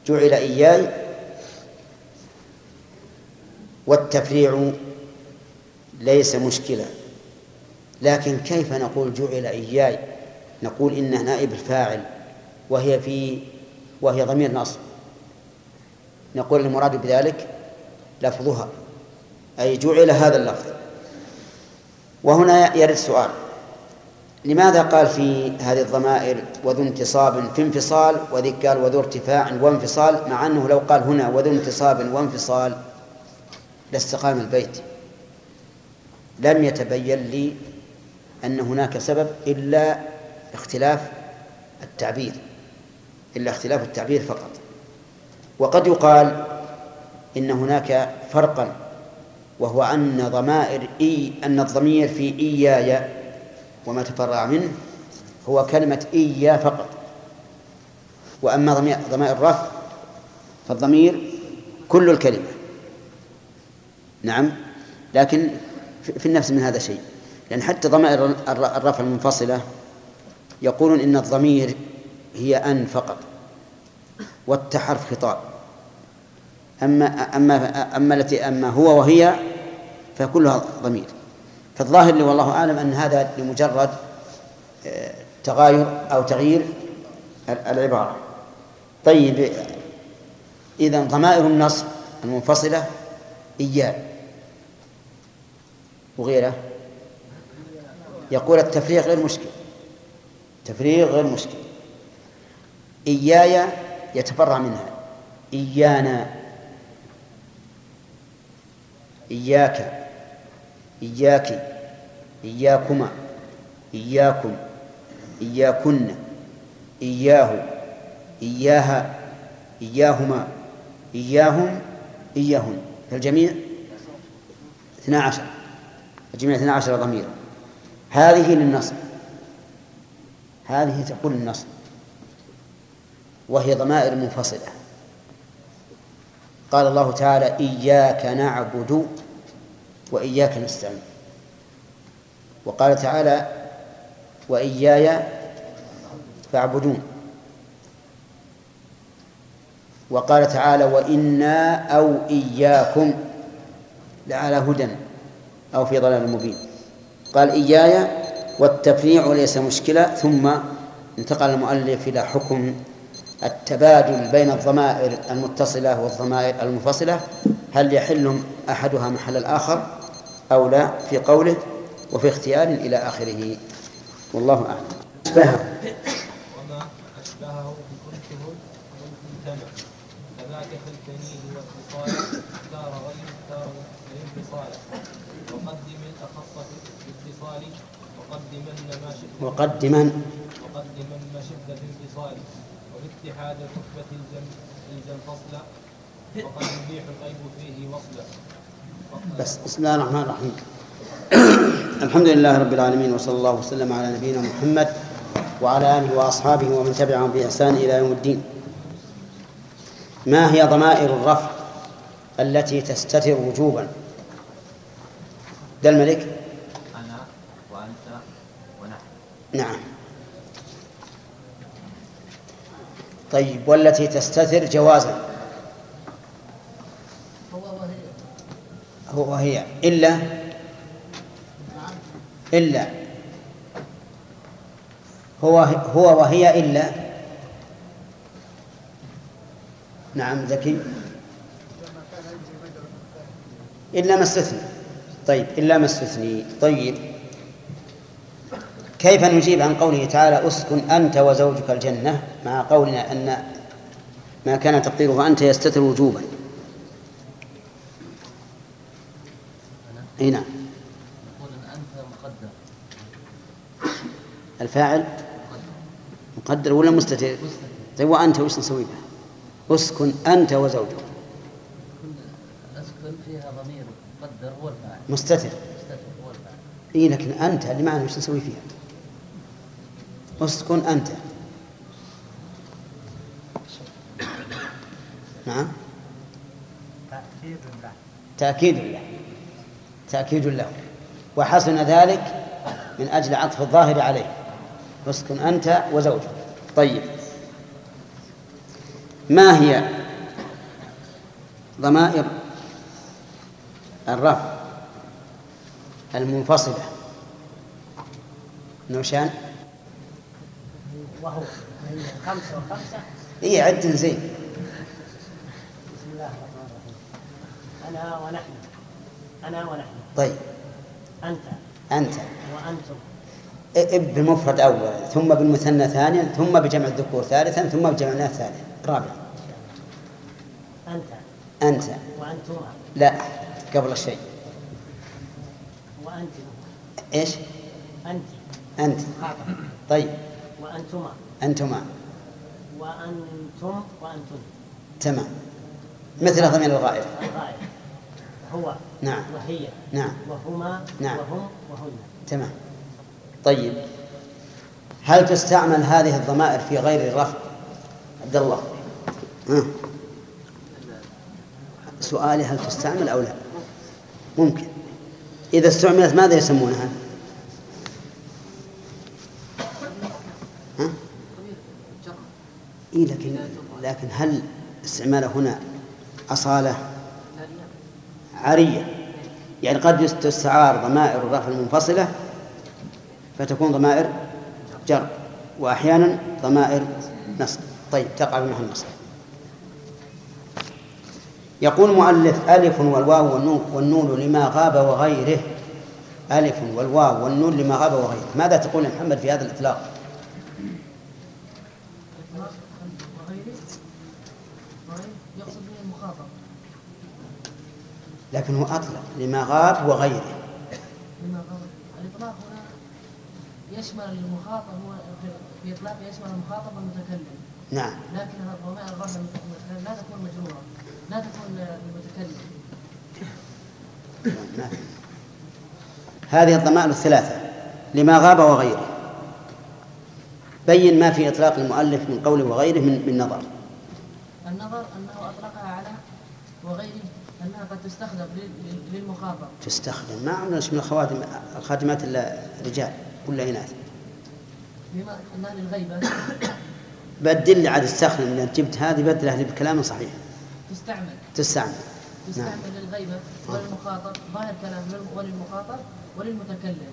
جعل إياي والتفريع ليس مشكلا. لكن كيف نقول جعل إياي؟ نقول إنه نائب الفاعل وهي في وهي ضمير نصب. نقول المراد بذلك لفظها أي جعل هذا اللفظ. وهنا يرد سؤال. لماذا قال في هذه الضمائر وذو انتصاب في انفصال وذيك قال وذو ارتفاع وانفصال مع أنه لو قال هنا وذو انتصاب وانفصال لاستقام البيت؟ لم يتبين لي أن هناك سبب إلا اختلاف التعبير إلا اختلاف التعبير فقط. وقد يقال إن هناك فرقا وهو أن ضمائر إي أن الضمير في إياي وما تفرع منه هو كلمة إيا فقط. وأما ضمائر الرفع فالضمير كل الكلمة. نعم لكن في النفس من هذا شيء. لأن حتى ضمائر الرفع المنفصلة يقولون إن الضمير هي أن فقط والتحرف خطاب. أما أما أما التي أما هو وهي فكلها ضمير. فالظاهر لي والله أعلم أن هذا لمجرد آه، تغاير أو تغيير العبارة. طيب إذا ضمائر النصب المنفصلة إياه وغيره؟ يقول التفريغ غير مشكل. تفريغ غير مشكل. إياي يتفرع منها. إيانا. إياك. إياك إياكما إياكم إياكن إياه إياها إياهما إياهم إياهن. فالجميع اثنا عشر. الجميع اثنا عشر هذه للنصب. هذه تقول النصب. وهي ضمائر منفصلة. قال الله تعالى إياك نعبد وإياك نستعين. وقال تعالى وإياي فاعبدون. وقال تعالى وإنا أو إياكم لعلى هدى أو في ضلال مبين. قال إياي والتفريع ليس مشكلة ثم انتقل المؤلف إلى حكم التبادل بين الضمائر المتصلة والضمائر المنفصلة هل يحل أحدها محل الآخر؟ أو لا في قوله وفي اختيار إلى آخره. والله أعلم. أشبهه وما أشبهه بكنته والممتنع كذاك في الكنيد والاتصال غير الانفصال وقدم الأخص وقدمن ما شئت وقدما وقدمن ما وباتحاد الرتبة الجم الجم فصلا وقد يبيح الغيب فيه وصلا بس بسم الله الرحمن الرحيم. [COUGHS] الحمد لله رب العالمين وصلى الله وسلم على نبينا محمد وعلى آله وأصحابه ومن تبعهم بإحسان إلى يوم الدين. ما هي ضمائر الرفع التي تستتر وجوبا؟ ده الملك. أنا وأنت ونحن. نعم. طيب والتي تستتر جوازا هو وهي إلا إلا هو هو وهي إلا نعم ذكي إلا ما استثني طيب إلا ما استثني. طيب. كيف نجيب عن قوله تعالى أسكن أنت وزوجك الجنة مع قولنا أن ما كان تقديره أنت يستتر وجوبا. أي نعم. نقول إن أنت مقدر الفاعل مقدر ولا مستتر؟ طيب وأنت وش نسوي به اسكن أنت وزوجك. كل أسكن فيها ضمير مقدر هو الفاعل. مستتر. مستتر هو الفاعل. إي لكن أنت اللي معنا وش نسوي فيها؟ اسكن أنت. نعم. تأكيد له تأكيد له تأكيد له. وحسن ذلك من أجل عطف الظاهر عليه. اسكن أنت وزوجك. طيب. ما هي ضمائر الرفع المنفصلة؟ نوشان؟ وهو خمسة وخمسة هي عد زين. بسم الله الرحمن الرحيم. أنا ونحن. أنا ونحن. طيب. أنت. أنت. وأنتم. اب بالمفرد أولا ثم بالمثنى ثانيا ثم بجمع الذكور ثالثا ثم بجمع الإناث ثالثا رابعا أنت. أنت. وأنتما. لا قبل الشيء وأنتم. إيش؟ أنت. أنت. خاطر طيب. وأنتما. أنتما. وأنتم. وأنتن تمام. مثل ضمير الغائب. الغائب هو نعم. وهي. نعم. وهما نعم. وهم وهن. تمام. طيب. هل تستعمل هذه الضمائر في غير الرفع؟ عبد الله. سؤالي هل تستعمل أو لا؟ ممكن. إذا استعملت ماذا يسمونها؟ ها؟ إيه لكن لكن هل استعماله هنا أصالة؟ عارية يعني قد تستعار ضمائر الرفع المنفصلة فتكون ضمائر جر وأحيانا ضمائر نصب. طيب تقع في محل نصب يقول مؤلف ألف والواو والنون, والنون لما غاب وغيره. ألف والواو والنون لما غاب وغيره. ماذا تقول يا محمد في هذا الإطلاق يقصد به المخاطب لكن هو أطلق لما غاب وغيره. لما غاب الإطلاق هنا يشمل المخاطب هو في- إطلاق يشمل المخاطب والمتكلم نعم. لكن ضمائر الرفع المتكلم لا تكون مجرورة. لا تكون للمتكلم ما في. هذه الضمائر الثلاثة لما غاب وغيره. بين ما في إطلاق المؤلف من قوله وغيره من من نظر. النظر أنه أطلقها على وغيره. أنها قد تستخدم لل- لل- للمخاطب. تستخدم. ما عندنا من الخواتم الخادمات إلا رجال ولا إناث. بما أنها للغيبة [COUGHS] بدل لي عاد استخدم لأن جبت هذه بدلها لي بكلام صحيح. تستعمل. تستعمل. نعم. تستعمل للغيبة وللمخاطب ظاهر كلام لل- وللمخاطب وللمتكلم.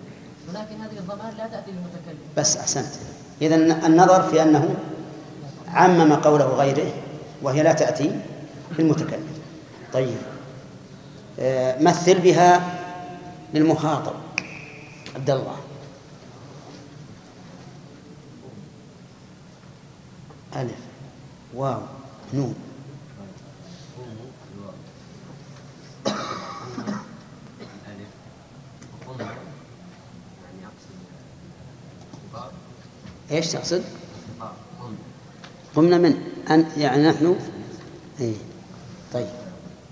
ولكن هذه الضمائر لا تأتي للمتكلم. بس أحسنت. إذا النظر في أنه عمم قوله غيره وهي لا تأتي للمتكلم. طيب. مثل بها للمخاطب. عبد الله. ألف. واو. نون. إيش تقصد؟ قمنا من أن يعني نحن إيه. طيب.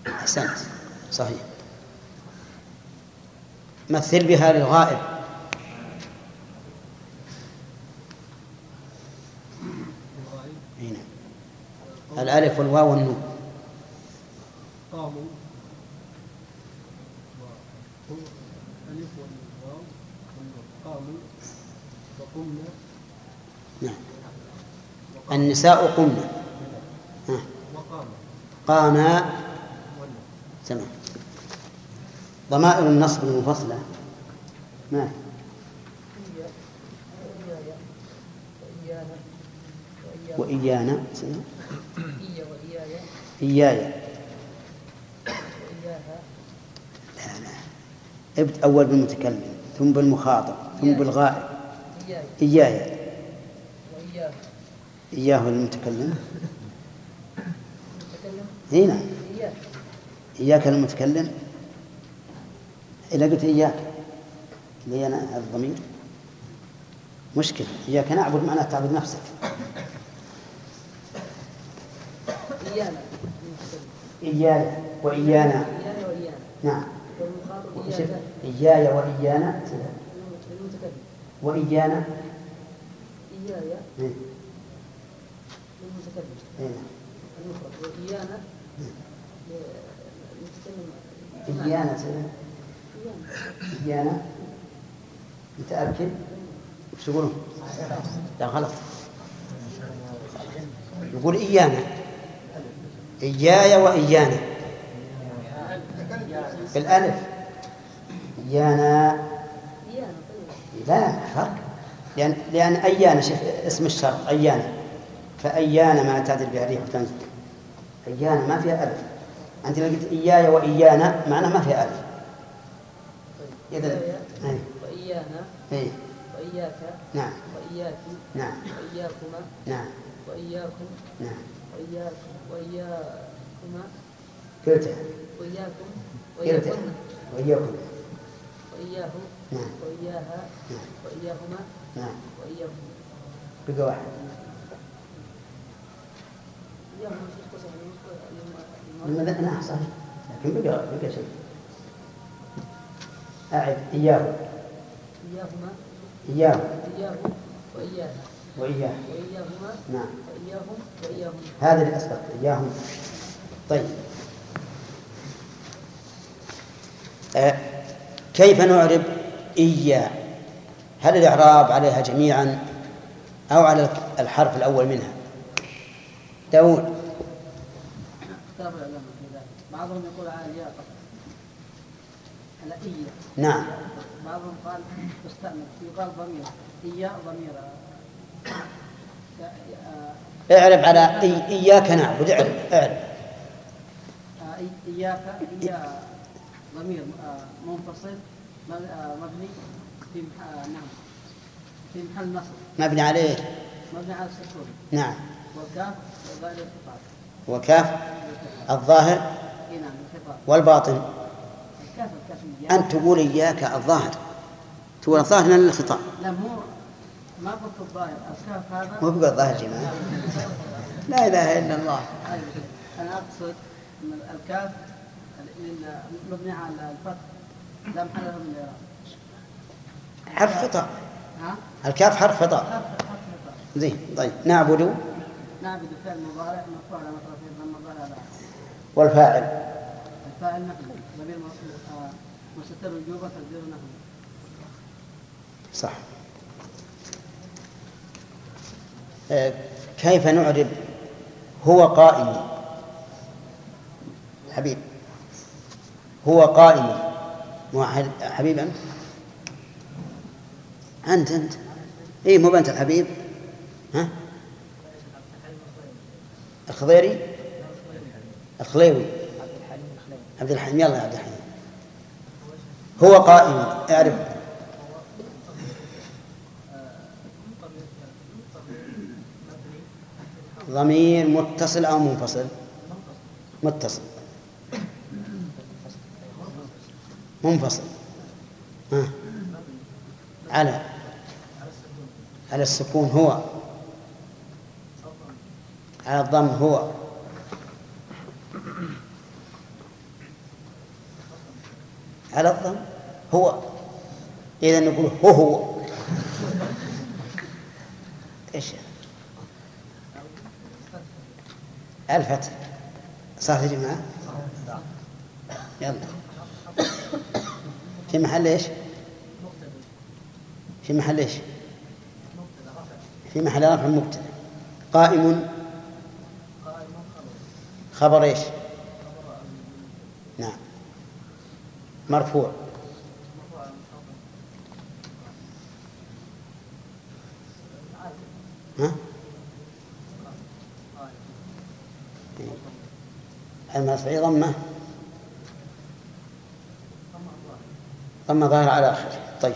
أحسنت. صحيح. مثل بها للغائب. هنا. الألف والواو والنون. قاموا و- ألف والواو. قاموا وقمنا نعم. النساء قمنا. قاما والنون. تمام. ضمائر النصب المنفصلة. ما. وإيانا إياي لا لا. ابد أول بالمتكلم ثم بالمخاطب ثم بالغائب. إياي إياه المتكلم. تكلم هنا. إياك المتكلم. إذا قلت إياك اللي أنا هذا الضمير؟ مشكلة إياك نعبد معناه تعبد نفسك. إيانا. إياي وإيانا. إيانا وإيانا نعم. إياي وإيانا. وإيانا. إياي. للمتكلم. المفرد وإيانا إيانا. إيانا متأكد؟ وش تقولون؟ لا غلط. يقول إيانا. إياي وإيانا. بالألف. إيانا. لا فرق. لأن لأن أيانا شوف اسم الشرط أيانا. فأيانا ما تعدل بها الريح وتنزل أيانا ما فيها ألف. أنت لو قلت إياي وإيانا معناه ما فيها ألف. إياي أي. وإيانا إيه وإياك. نعم. وإياك. نعم. وإياكما. نعم. وإياكم. نعم. وإياكم وإياكما. قلتها وإياكم. وإياكن وإياكم. وإياه نعم. وإياها. نعم. وإياهما. نعم. وإياهم. بقى واحد. إياهم مش يختصر اليوم. لما نعم صحيح لكن بقى بقى شيء. أعد إياه. إياهما. إياه. إياه وإياها وإياه. وإياهما. نعم. وإياهم وإياهم. هذا اللي أسبق إياهم. طيب. آه كيف نعرب إيا هل الإعراب عليها جميعا أو على الحرف الأول منها؟ داود بعضهم يقول على الياء نعم. بعضهم قال استعمل يقال ضمير إيا ضمير. اعرف على إي- إياك نعبد اعرف اعرف. آه، إي- إياك إيا ضمير آه، منفصل آه، مبني في نعم في محل نصب. مبني عليه مبني على السكون. نعم. والكاف ظاهر الخطاب. وكاف الظاهر نعم والباطن. أنت تقول إياك الظاهر. تقول الظاهر من الخطاب لا مو ما قلت الظاهر. الكاف هذا؟ مو بقول الظاهر جماعة. لا إله إلا الله. أيوة. أنا أقصد إن الكاف ال- مبني على الفتح. لا محل من الاعراب حرف ها؟ الكاف حرف خطاب زين طيب. نعبد. نعبد فعل مضارع مرفوع على مطرف ضم الظاهر والفاعل. الفاعل نحن ضمير م- نحن صح. آه، كيف نعرب هو قائم؟ حبيب. هو قائم. حبيب أنت؟ أنت أنت. إيه مو أنت الحبيب. ها؟ الخضيري؟ الخليوي. عبد الحليم يلا يا عبد الحليم. هو قائم. اعرف. ضمير متصل أو منفصل؟ متصل. منفصل. ها. على. على السكون هو. على الضم هو. على الضم. هو. إذا نقول هو هو. إيش؟ الفتح. صح يا جماعة؟ يلا. في محل إيش؟ في محل إيش؟ في محل رفع مبتدأ. قائم. خبر إيش؟ نعم. مرفوع. ها؟ المرفوع ضمة؟ ضمة ظاهر على آخره. طيب.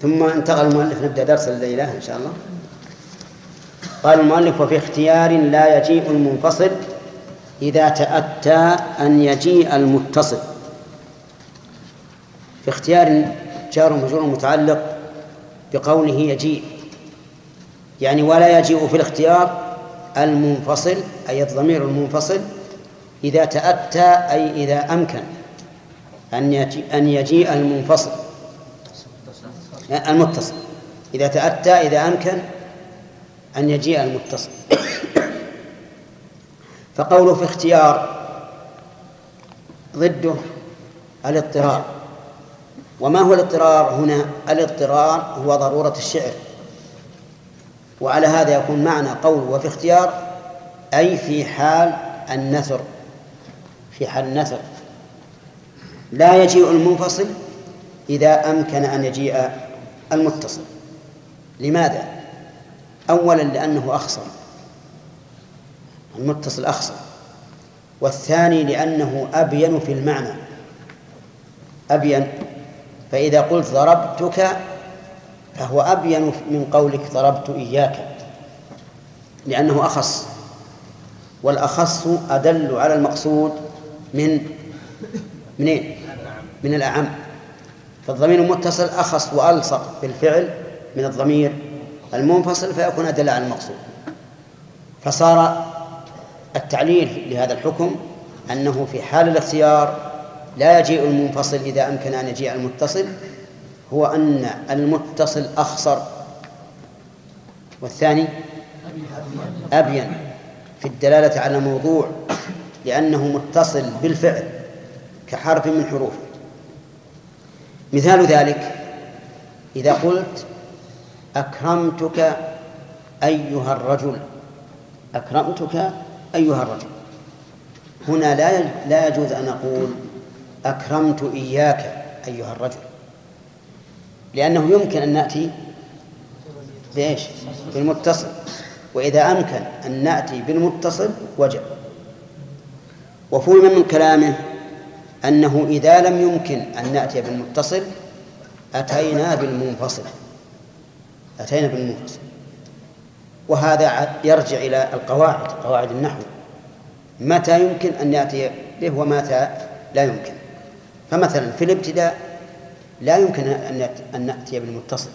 ثم انتقل المؤلف نبدأ درس الليلة إن شاء الله. قال المؤلف وفي اختيار لا يجيء المنفصل إذا تأتى أن يجيء المتصل. في اختيار جار مجرور متعلق بقوله يجيء. يعني ولا يجيء في الاختيار المنفصل أي الضمير المنفصل إذا تأتى أي إذا أمكن أن يجيء, أن يجيء المنفصل. المتصل. إذا تأتى إذا أمكن أن يجيء المتصل. فقوله في اختيار ضده الاضطرار. وما هو الاضطرار هنا؟ الاضطرار هو ضرورة الشعر. وعلى هذا يكون معنى قول وفي اختيار أي في حال النثر. في حال النثر. لا يجيء المنفصل إذا أمكن أن يجيء المتصل. لماذا؟ أولا لأنه أخصر. المتصل أخصر. والثاني لأنه أبين في المعنى. أبين فإذا قلت ضربتك فهو أبين من قولك ضربت إياك لأنه أخص والأخص أدل على المقصود من منين؟ من الأعم فالضمير المتصل أخص وألصق بالفعل من الضمير المنفصل فيكون أدل على المقصود فصار التعليل لهذا الحكم أنه في حال الاختيار لا يجيء المنفصل إذا أمكن أن يجيء المتصل هو أن المتصل أخصر. والثاني أبين في الدلالة على موضوع لأنه متصل بالفعل كحرف من حروفه مثال ذلك إذا قلت أكرمتك أيها الرجل أكرمتك أيها الرجل. هنا لا لا يجوز أن أقول أكرمت إياك أيها الرجل. لأنه يمكن أن نأتي بإيش؟ بالمتصل. وإذا أمكن أن نأتي بالمتصل وجب. وفهم من كلامه أنه إذا لم يمكن أن نأتي بالمتصل أتينا بالمنفصل. أتينا بالمنفصل. وهذا يرجع إلى القواعد قواعد النحو. متى يمكن أن يأتي به ومتى لا يمكن؟ فمثلا في الابتداء لا يمكن أن نأتي بالمتصل.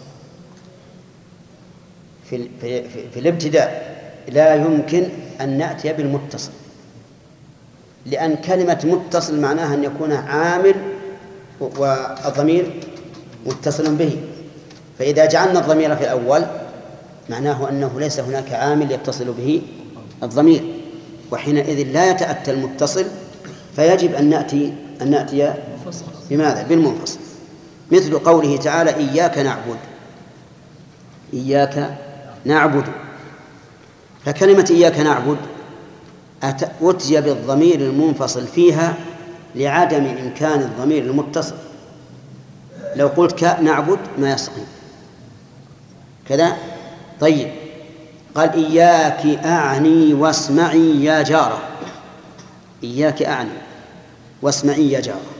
في, في, في الابتداء لا يمكن أن نأتي بالمتصل. لأن كلمة متصل معناها أن يكون عامل والضمير متصل به. فإذا جعلنا الضمير في الأول معناه أنه ليس هناك عامل يتصل به الضمير. وحينئذ لا يتأتى المتصل فيجب أن نأتي أن نأتي بماذا؟ بالمنفصل. مثل قوله تعالى إياك نعبد. إياك نعبد. فكلمة إياك نعبد أتي بالضمير المنفصل فيها لعدم إمكان الضمير المتصل. لو قلت نعبد ما يستقيم كذا؟ طيب. قال إياك أعني واسمعي يا جارة. إياك أعني واسمعي يا جارة.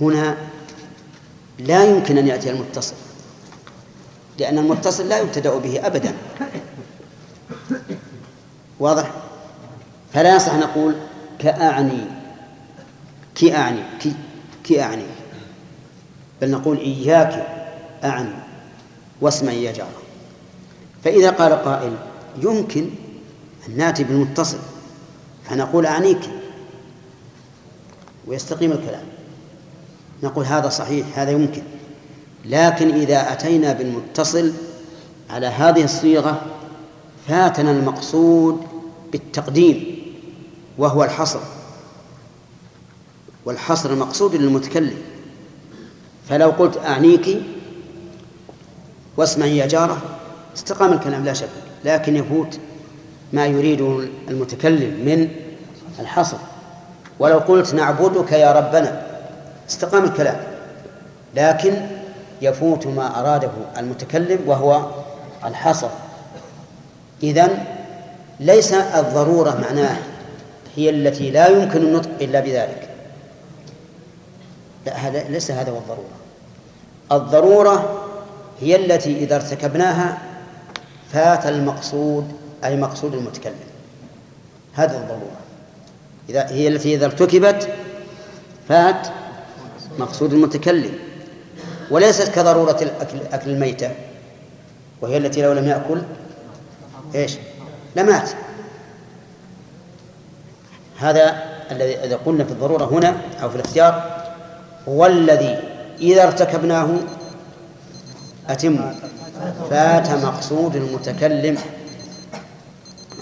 هنا لا يمكن أن يأتي المتصل لأن المتصل لا يبتدأ به أبدا. واضح؟ فلا يصح نقول كأعني كي أعني كي, كي أعني بل نقول إياك أعني واسمعي يا جارة. فإذا قال قائل يمكن أن نأتي بالمتصل فنقول أعنيك ويستقيم الكلام. نقول هذا صحيح هذا يمكن. لكن إذا أتينا بالمتصل على هذه الصيغة فاتنا المقصود بالتقديم وهو الحصر. والحصر مقصود للمتكلم. فلو قلت أعنيك واسمعي يا جارة استقام الكلام لا شك. لكن يفوت ما يريده المتكلم من الحصر. ولو قلت نعبدك يا ربنا استقام الكلام لكن يفوت ما أراده المتكلم وهو الحصر. إذن ليس الضرورة معناه هي التي لا يمكن النطق إلا بذلك. لا هذا ليس هذا هو الضرورة. الضرورة هي التي إذا ارتكبناها فات المقصود أي مقصود المتكلم. هذا الضرورة. إذا هي التي إذا ارتكبت فات مقصود المتكلم وليست كضرورة الأكل أكل الميتة وهي التي لو لم يأكل إيش؟ لمات. هذا الذي إذا قلنا في الضرورة هنا أو في الاختيار هو الذي إذا ارتكبناه أتم. فات مقصود المتكلم.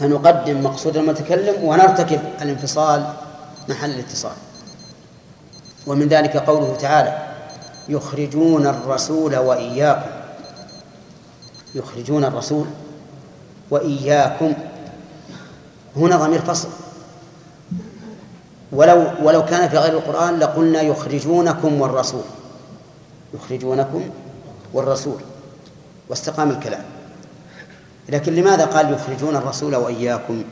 فنقدم مقصود المتكلم ونرتكب الانفصال محل الاتصال. ومن ذلك قوله تعالى يخرجون الرسول وإياكم. يخرجون الرسول وإياكم. هنا ضمير فصل. ولو ولو كان في غير القرآن لقلنا يخرجونكم والرسول. يخرجونكم والرسول. واستقام الكلام. لكن لماذا قال يخرجون الرسول وإياكم؟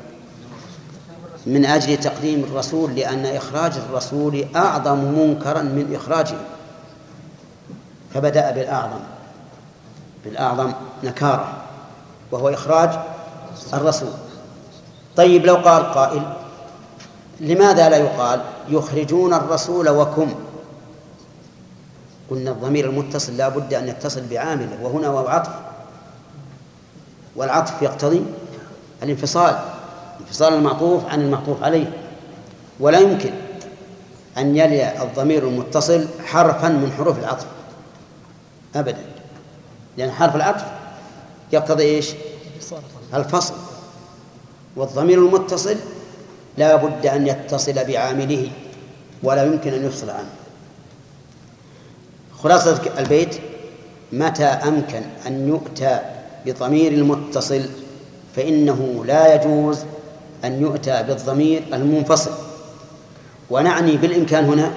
من أجل تقديم الرسول لأن إخراج الرسول أعظم منكرا من إخراجه. فبدأ بالأعظم بالأعظم نكارة وهو إخراج الرسول. طيب لو قال قائل لماذا لا يقال يخرجون الرسول وكم؟ قلنا الضمير المتصل لا بد أن يتصل بعامله وهنا هو عطف والعطف يقتضي الانفصال. انفصال المعطوف عن المعطوف عليه. ولا يمكن أن يلي الضمير المتصل حرفا من حروف العطف. أبدا. لأن حرف العطف يقتضي إيش؟ الفصل. والضمير المتصل لا بد أن يتصل بعامله ولا يمكن أن يفصل عنه. خلاصة البيت متى أمكن أن يؤتى بضمير المتصل؟ فإنه لا يجوز أن يؤتى بالضمير المنفصل. ونعني بالإمكان هنا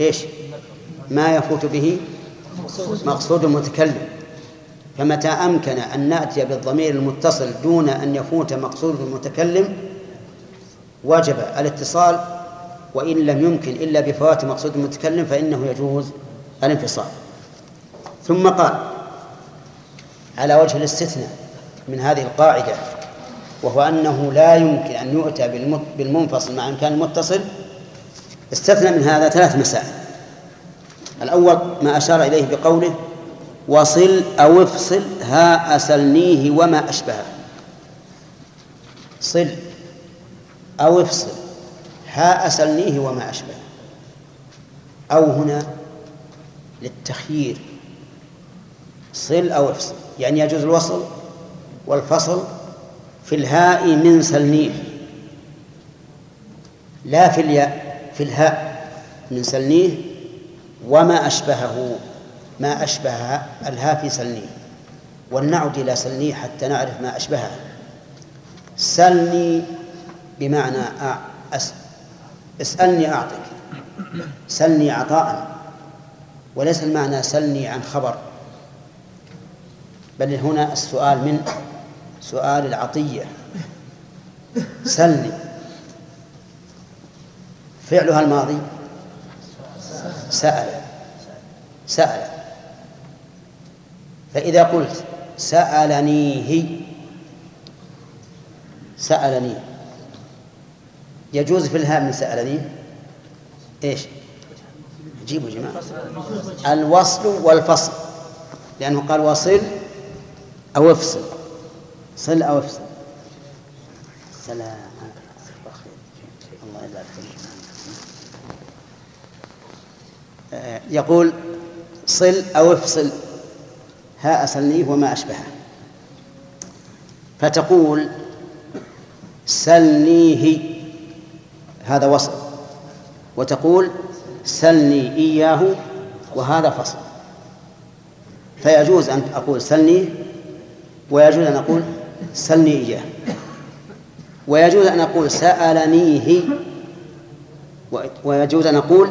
إيش؟ ما يفوت به مقصود المتكلم فمتى أمكن أن نأتي بالضمير المتصل دون أن يفوت مقصود المتكلم وجب الاتصال وإن لم يمكن إلا بفوات مقصود المتكلم فإنه يجوز الانفصال. ثم قال على وجه الاستثناء من هذه القاعدة وهو أنه لا يمكن أن يؤتى بالمنفصل مع إمكان المتصل. استثنى من هذا ثلاث مسائل. الأول ما أشار إليه بقوله وصل أو افصل ها أسلنيه وما أشبهه. صل أو افصل ها أسلنيه وما أشبهه. أو هنا للتخيير صل أو افصل يعني يجوز الوصل والفصل في الهاء من سلنيه لا في الياء في الهاء من سلنيه وما أشبهه ما أشبه الهاء في سلنيه ولنعد إلى سلنيه حتى نعرف ما أشبهه. سلني بمعنى أس اسألني أعطك. سلني عطاء. وليس المعنى سلني عن خبر. بل هنا السؤال من سؤال العطية. سلني. فعلها الماضي. سأل. سأل. فإذا قلت سألنيه. سألني. يجوز في الهاء من سألني إيش؟ جيبوا جماعة. الوصل والفصل. لأنه قال وصل أو افصل. صل أو افصل سلام. الله يبارك آه، يقول صل أو افصل. ها أسلنيه وما أشبهه فتقول سلنيه هذا وصل. وتقول سلني إياه وهذا فصل. فيجوز أن أقول سلني ويجوز أن أقول سلني إياه ويجوز أن أقول سألنيه ويجوز أن أقول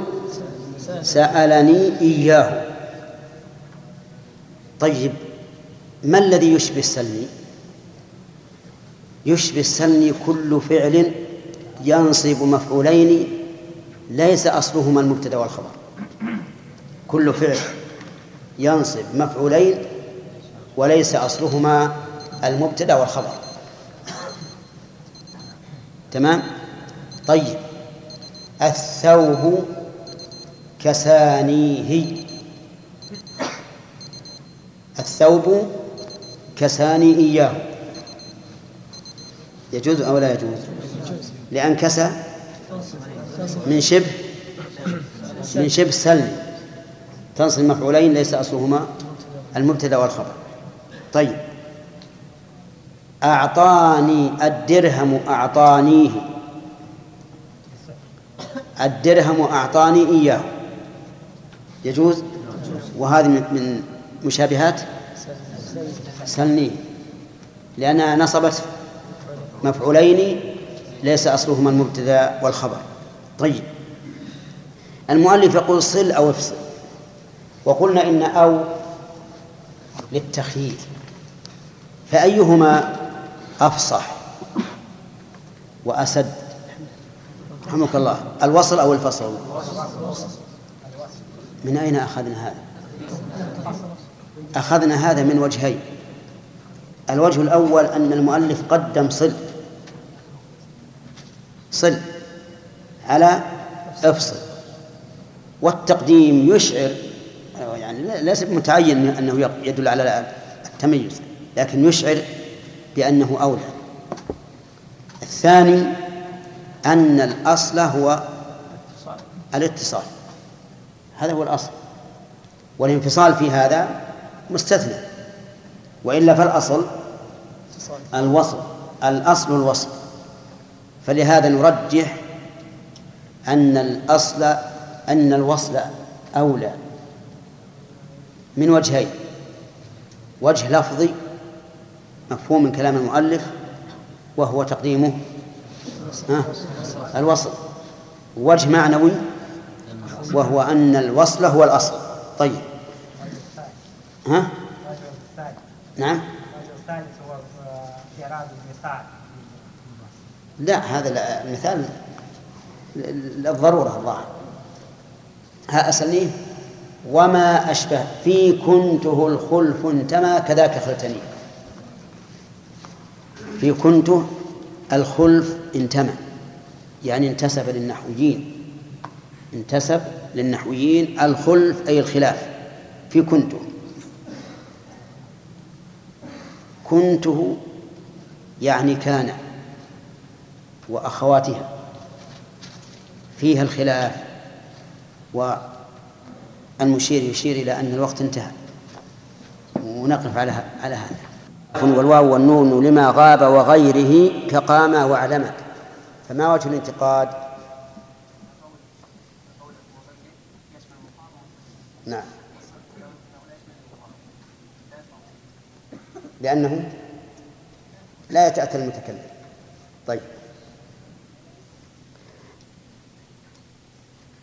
سألني إياه. طيب ما الذي يشبه السلني؟ يشبه السلني كل فعل ينصب مفعولين ليس أصلهما المبتدأ والخبر. كل فعل ينصب مفعولين وليس أصلهما المبتدأ والخبر. تمام؟ طيب. الثوب كسانيه. الثوب كساني إياه. يجوز أو لا يجوز؟ لأن كسى من شبه من شبه سلم. تنصب مفعولين ليس أصلهما المبتدأ والخبر. طيب. أعطاني الدرهم أعطانيه. الدرهم أعطاني إياه. يجوز؟ وهذه من مشابهات؟ سلني. لأنها نصبت مفعولين ليس أصلهما المبتدأ والخبر. طيب. المؤلف يقول صل أو افصل. وقلنا إن أو للتخيير فأيهما أفصح وأسد. رحمك الله. الوصل أو الفصل؟ من أين أخذنا هذا؟ أخذنا هذا من وجهين. الوجه الأول أن المؤلف قدم صل. صل على إفصل. والتقديم يشعر يعني ليس متعين أنه يدل على التميز لكن يشعر بأنه أولى. الثاني أن الأصل هو الاتصال. هذا هو الأصل. والانفصال في هذا مستثنى. وإلا فالأصل الوصل الأصل الوصل. فلهذا نرجح أن الأصل أن الوصل أولى. من وجهين. وجه لفظي مفهوم من كلام المؤلف وهو تقديمه. الوصل. وجه معنوي وهو أن الوصل هو الأصل. طيب. ها؟ نعم. لا هذا المثال للضرورة الظاهر. ها أسألني. وما أشبه في كنته الخلف انتمى كذاك خلتني. في كنته الخلف انتمى. يعني انتسب للنحويين. انتسب للنحويين الخلف أي الخلاف. في كنته كنته يعني كان وأخواتها. فيها الخلاف والمشير يشير إلى أن الوقت انتهى. ونقف على على هذا. والواو والنون لما غاب وغيره كقام وعلمت فما وجه الانتقاد؟ نعم. لأنه لا يتأتى المتكلم. طيب.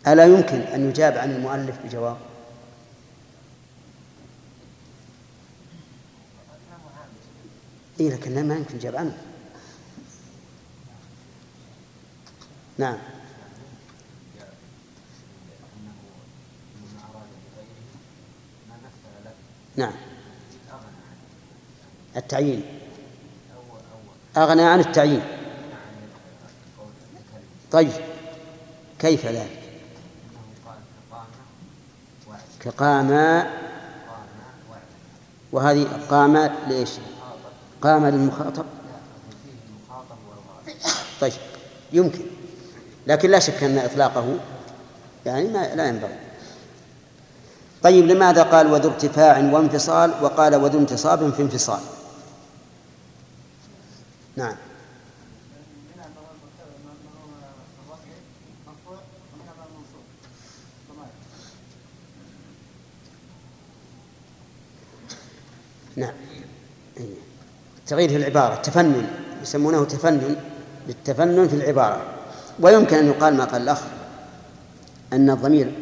ألا يمكن أن يجاب عن المؤلف بجواب؟ إيه لكن ما يمكن يجاب عنه نعم. نعم. التعيين. أغنى عن التعيين. طيب. كيف ذلك؟ كقام وهذه قام ليش قام للمخاطب؟ طيب يمكن. لكن لا شك أن إطلاقه يعني ما لا ينبغي. طيب لماذا قال وذو ارتفاع وانفصال؟ وقال وذو انتصاب في انفصال. نعم. نعم إيه. تغيير في العبارة تفنن يسمونه تفنن للتفنن في العبارة. ويمكن أن يقال ما قال الأخ أن الضمير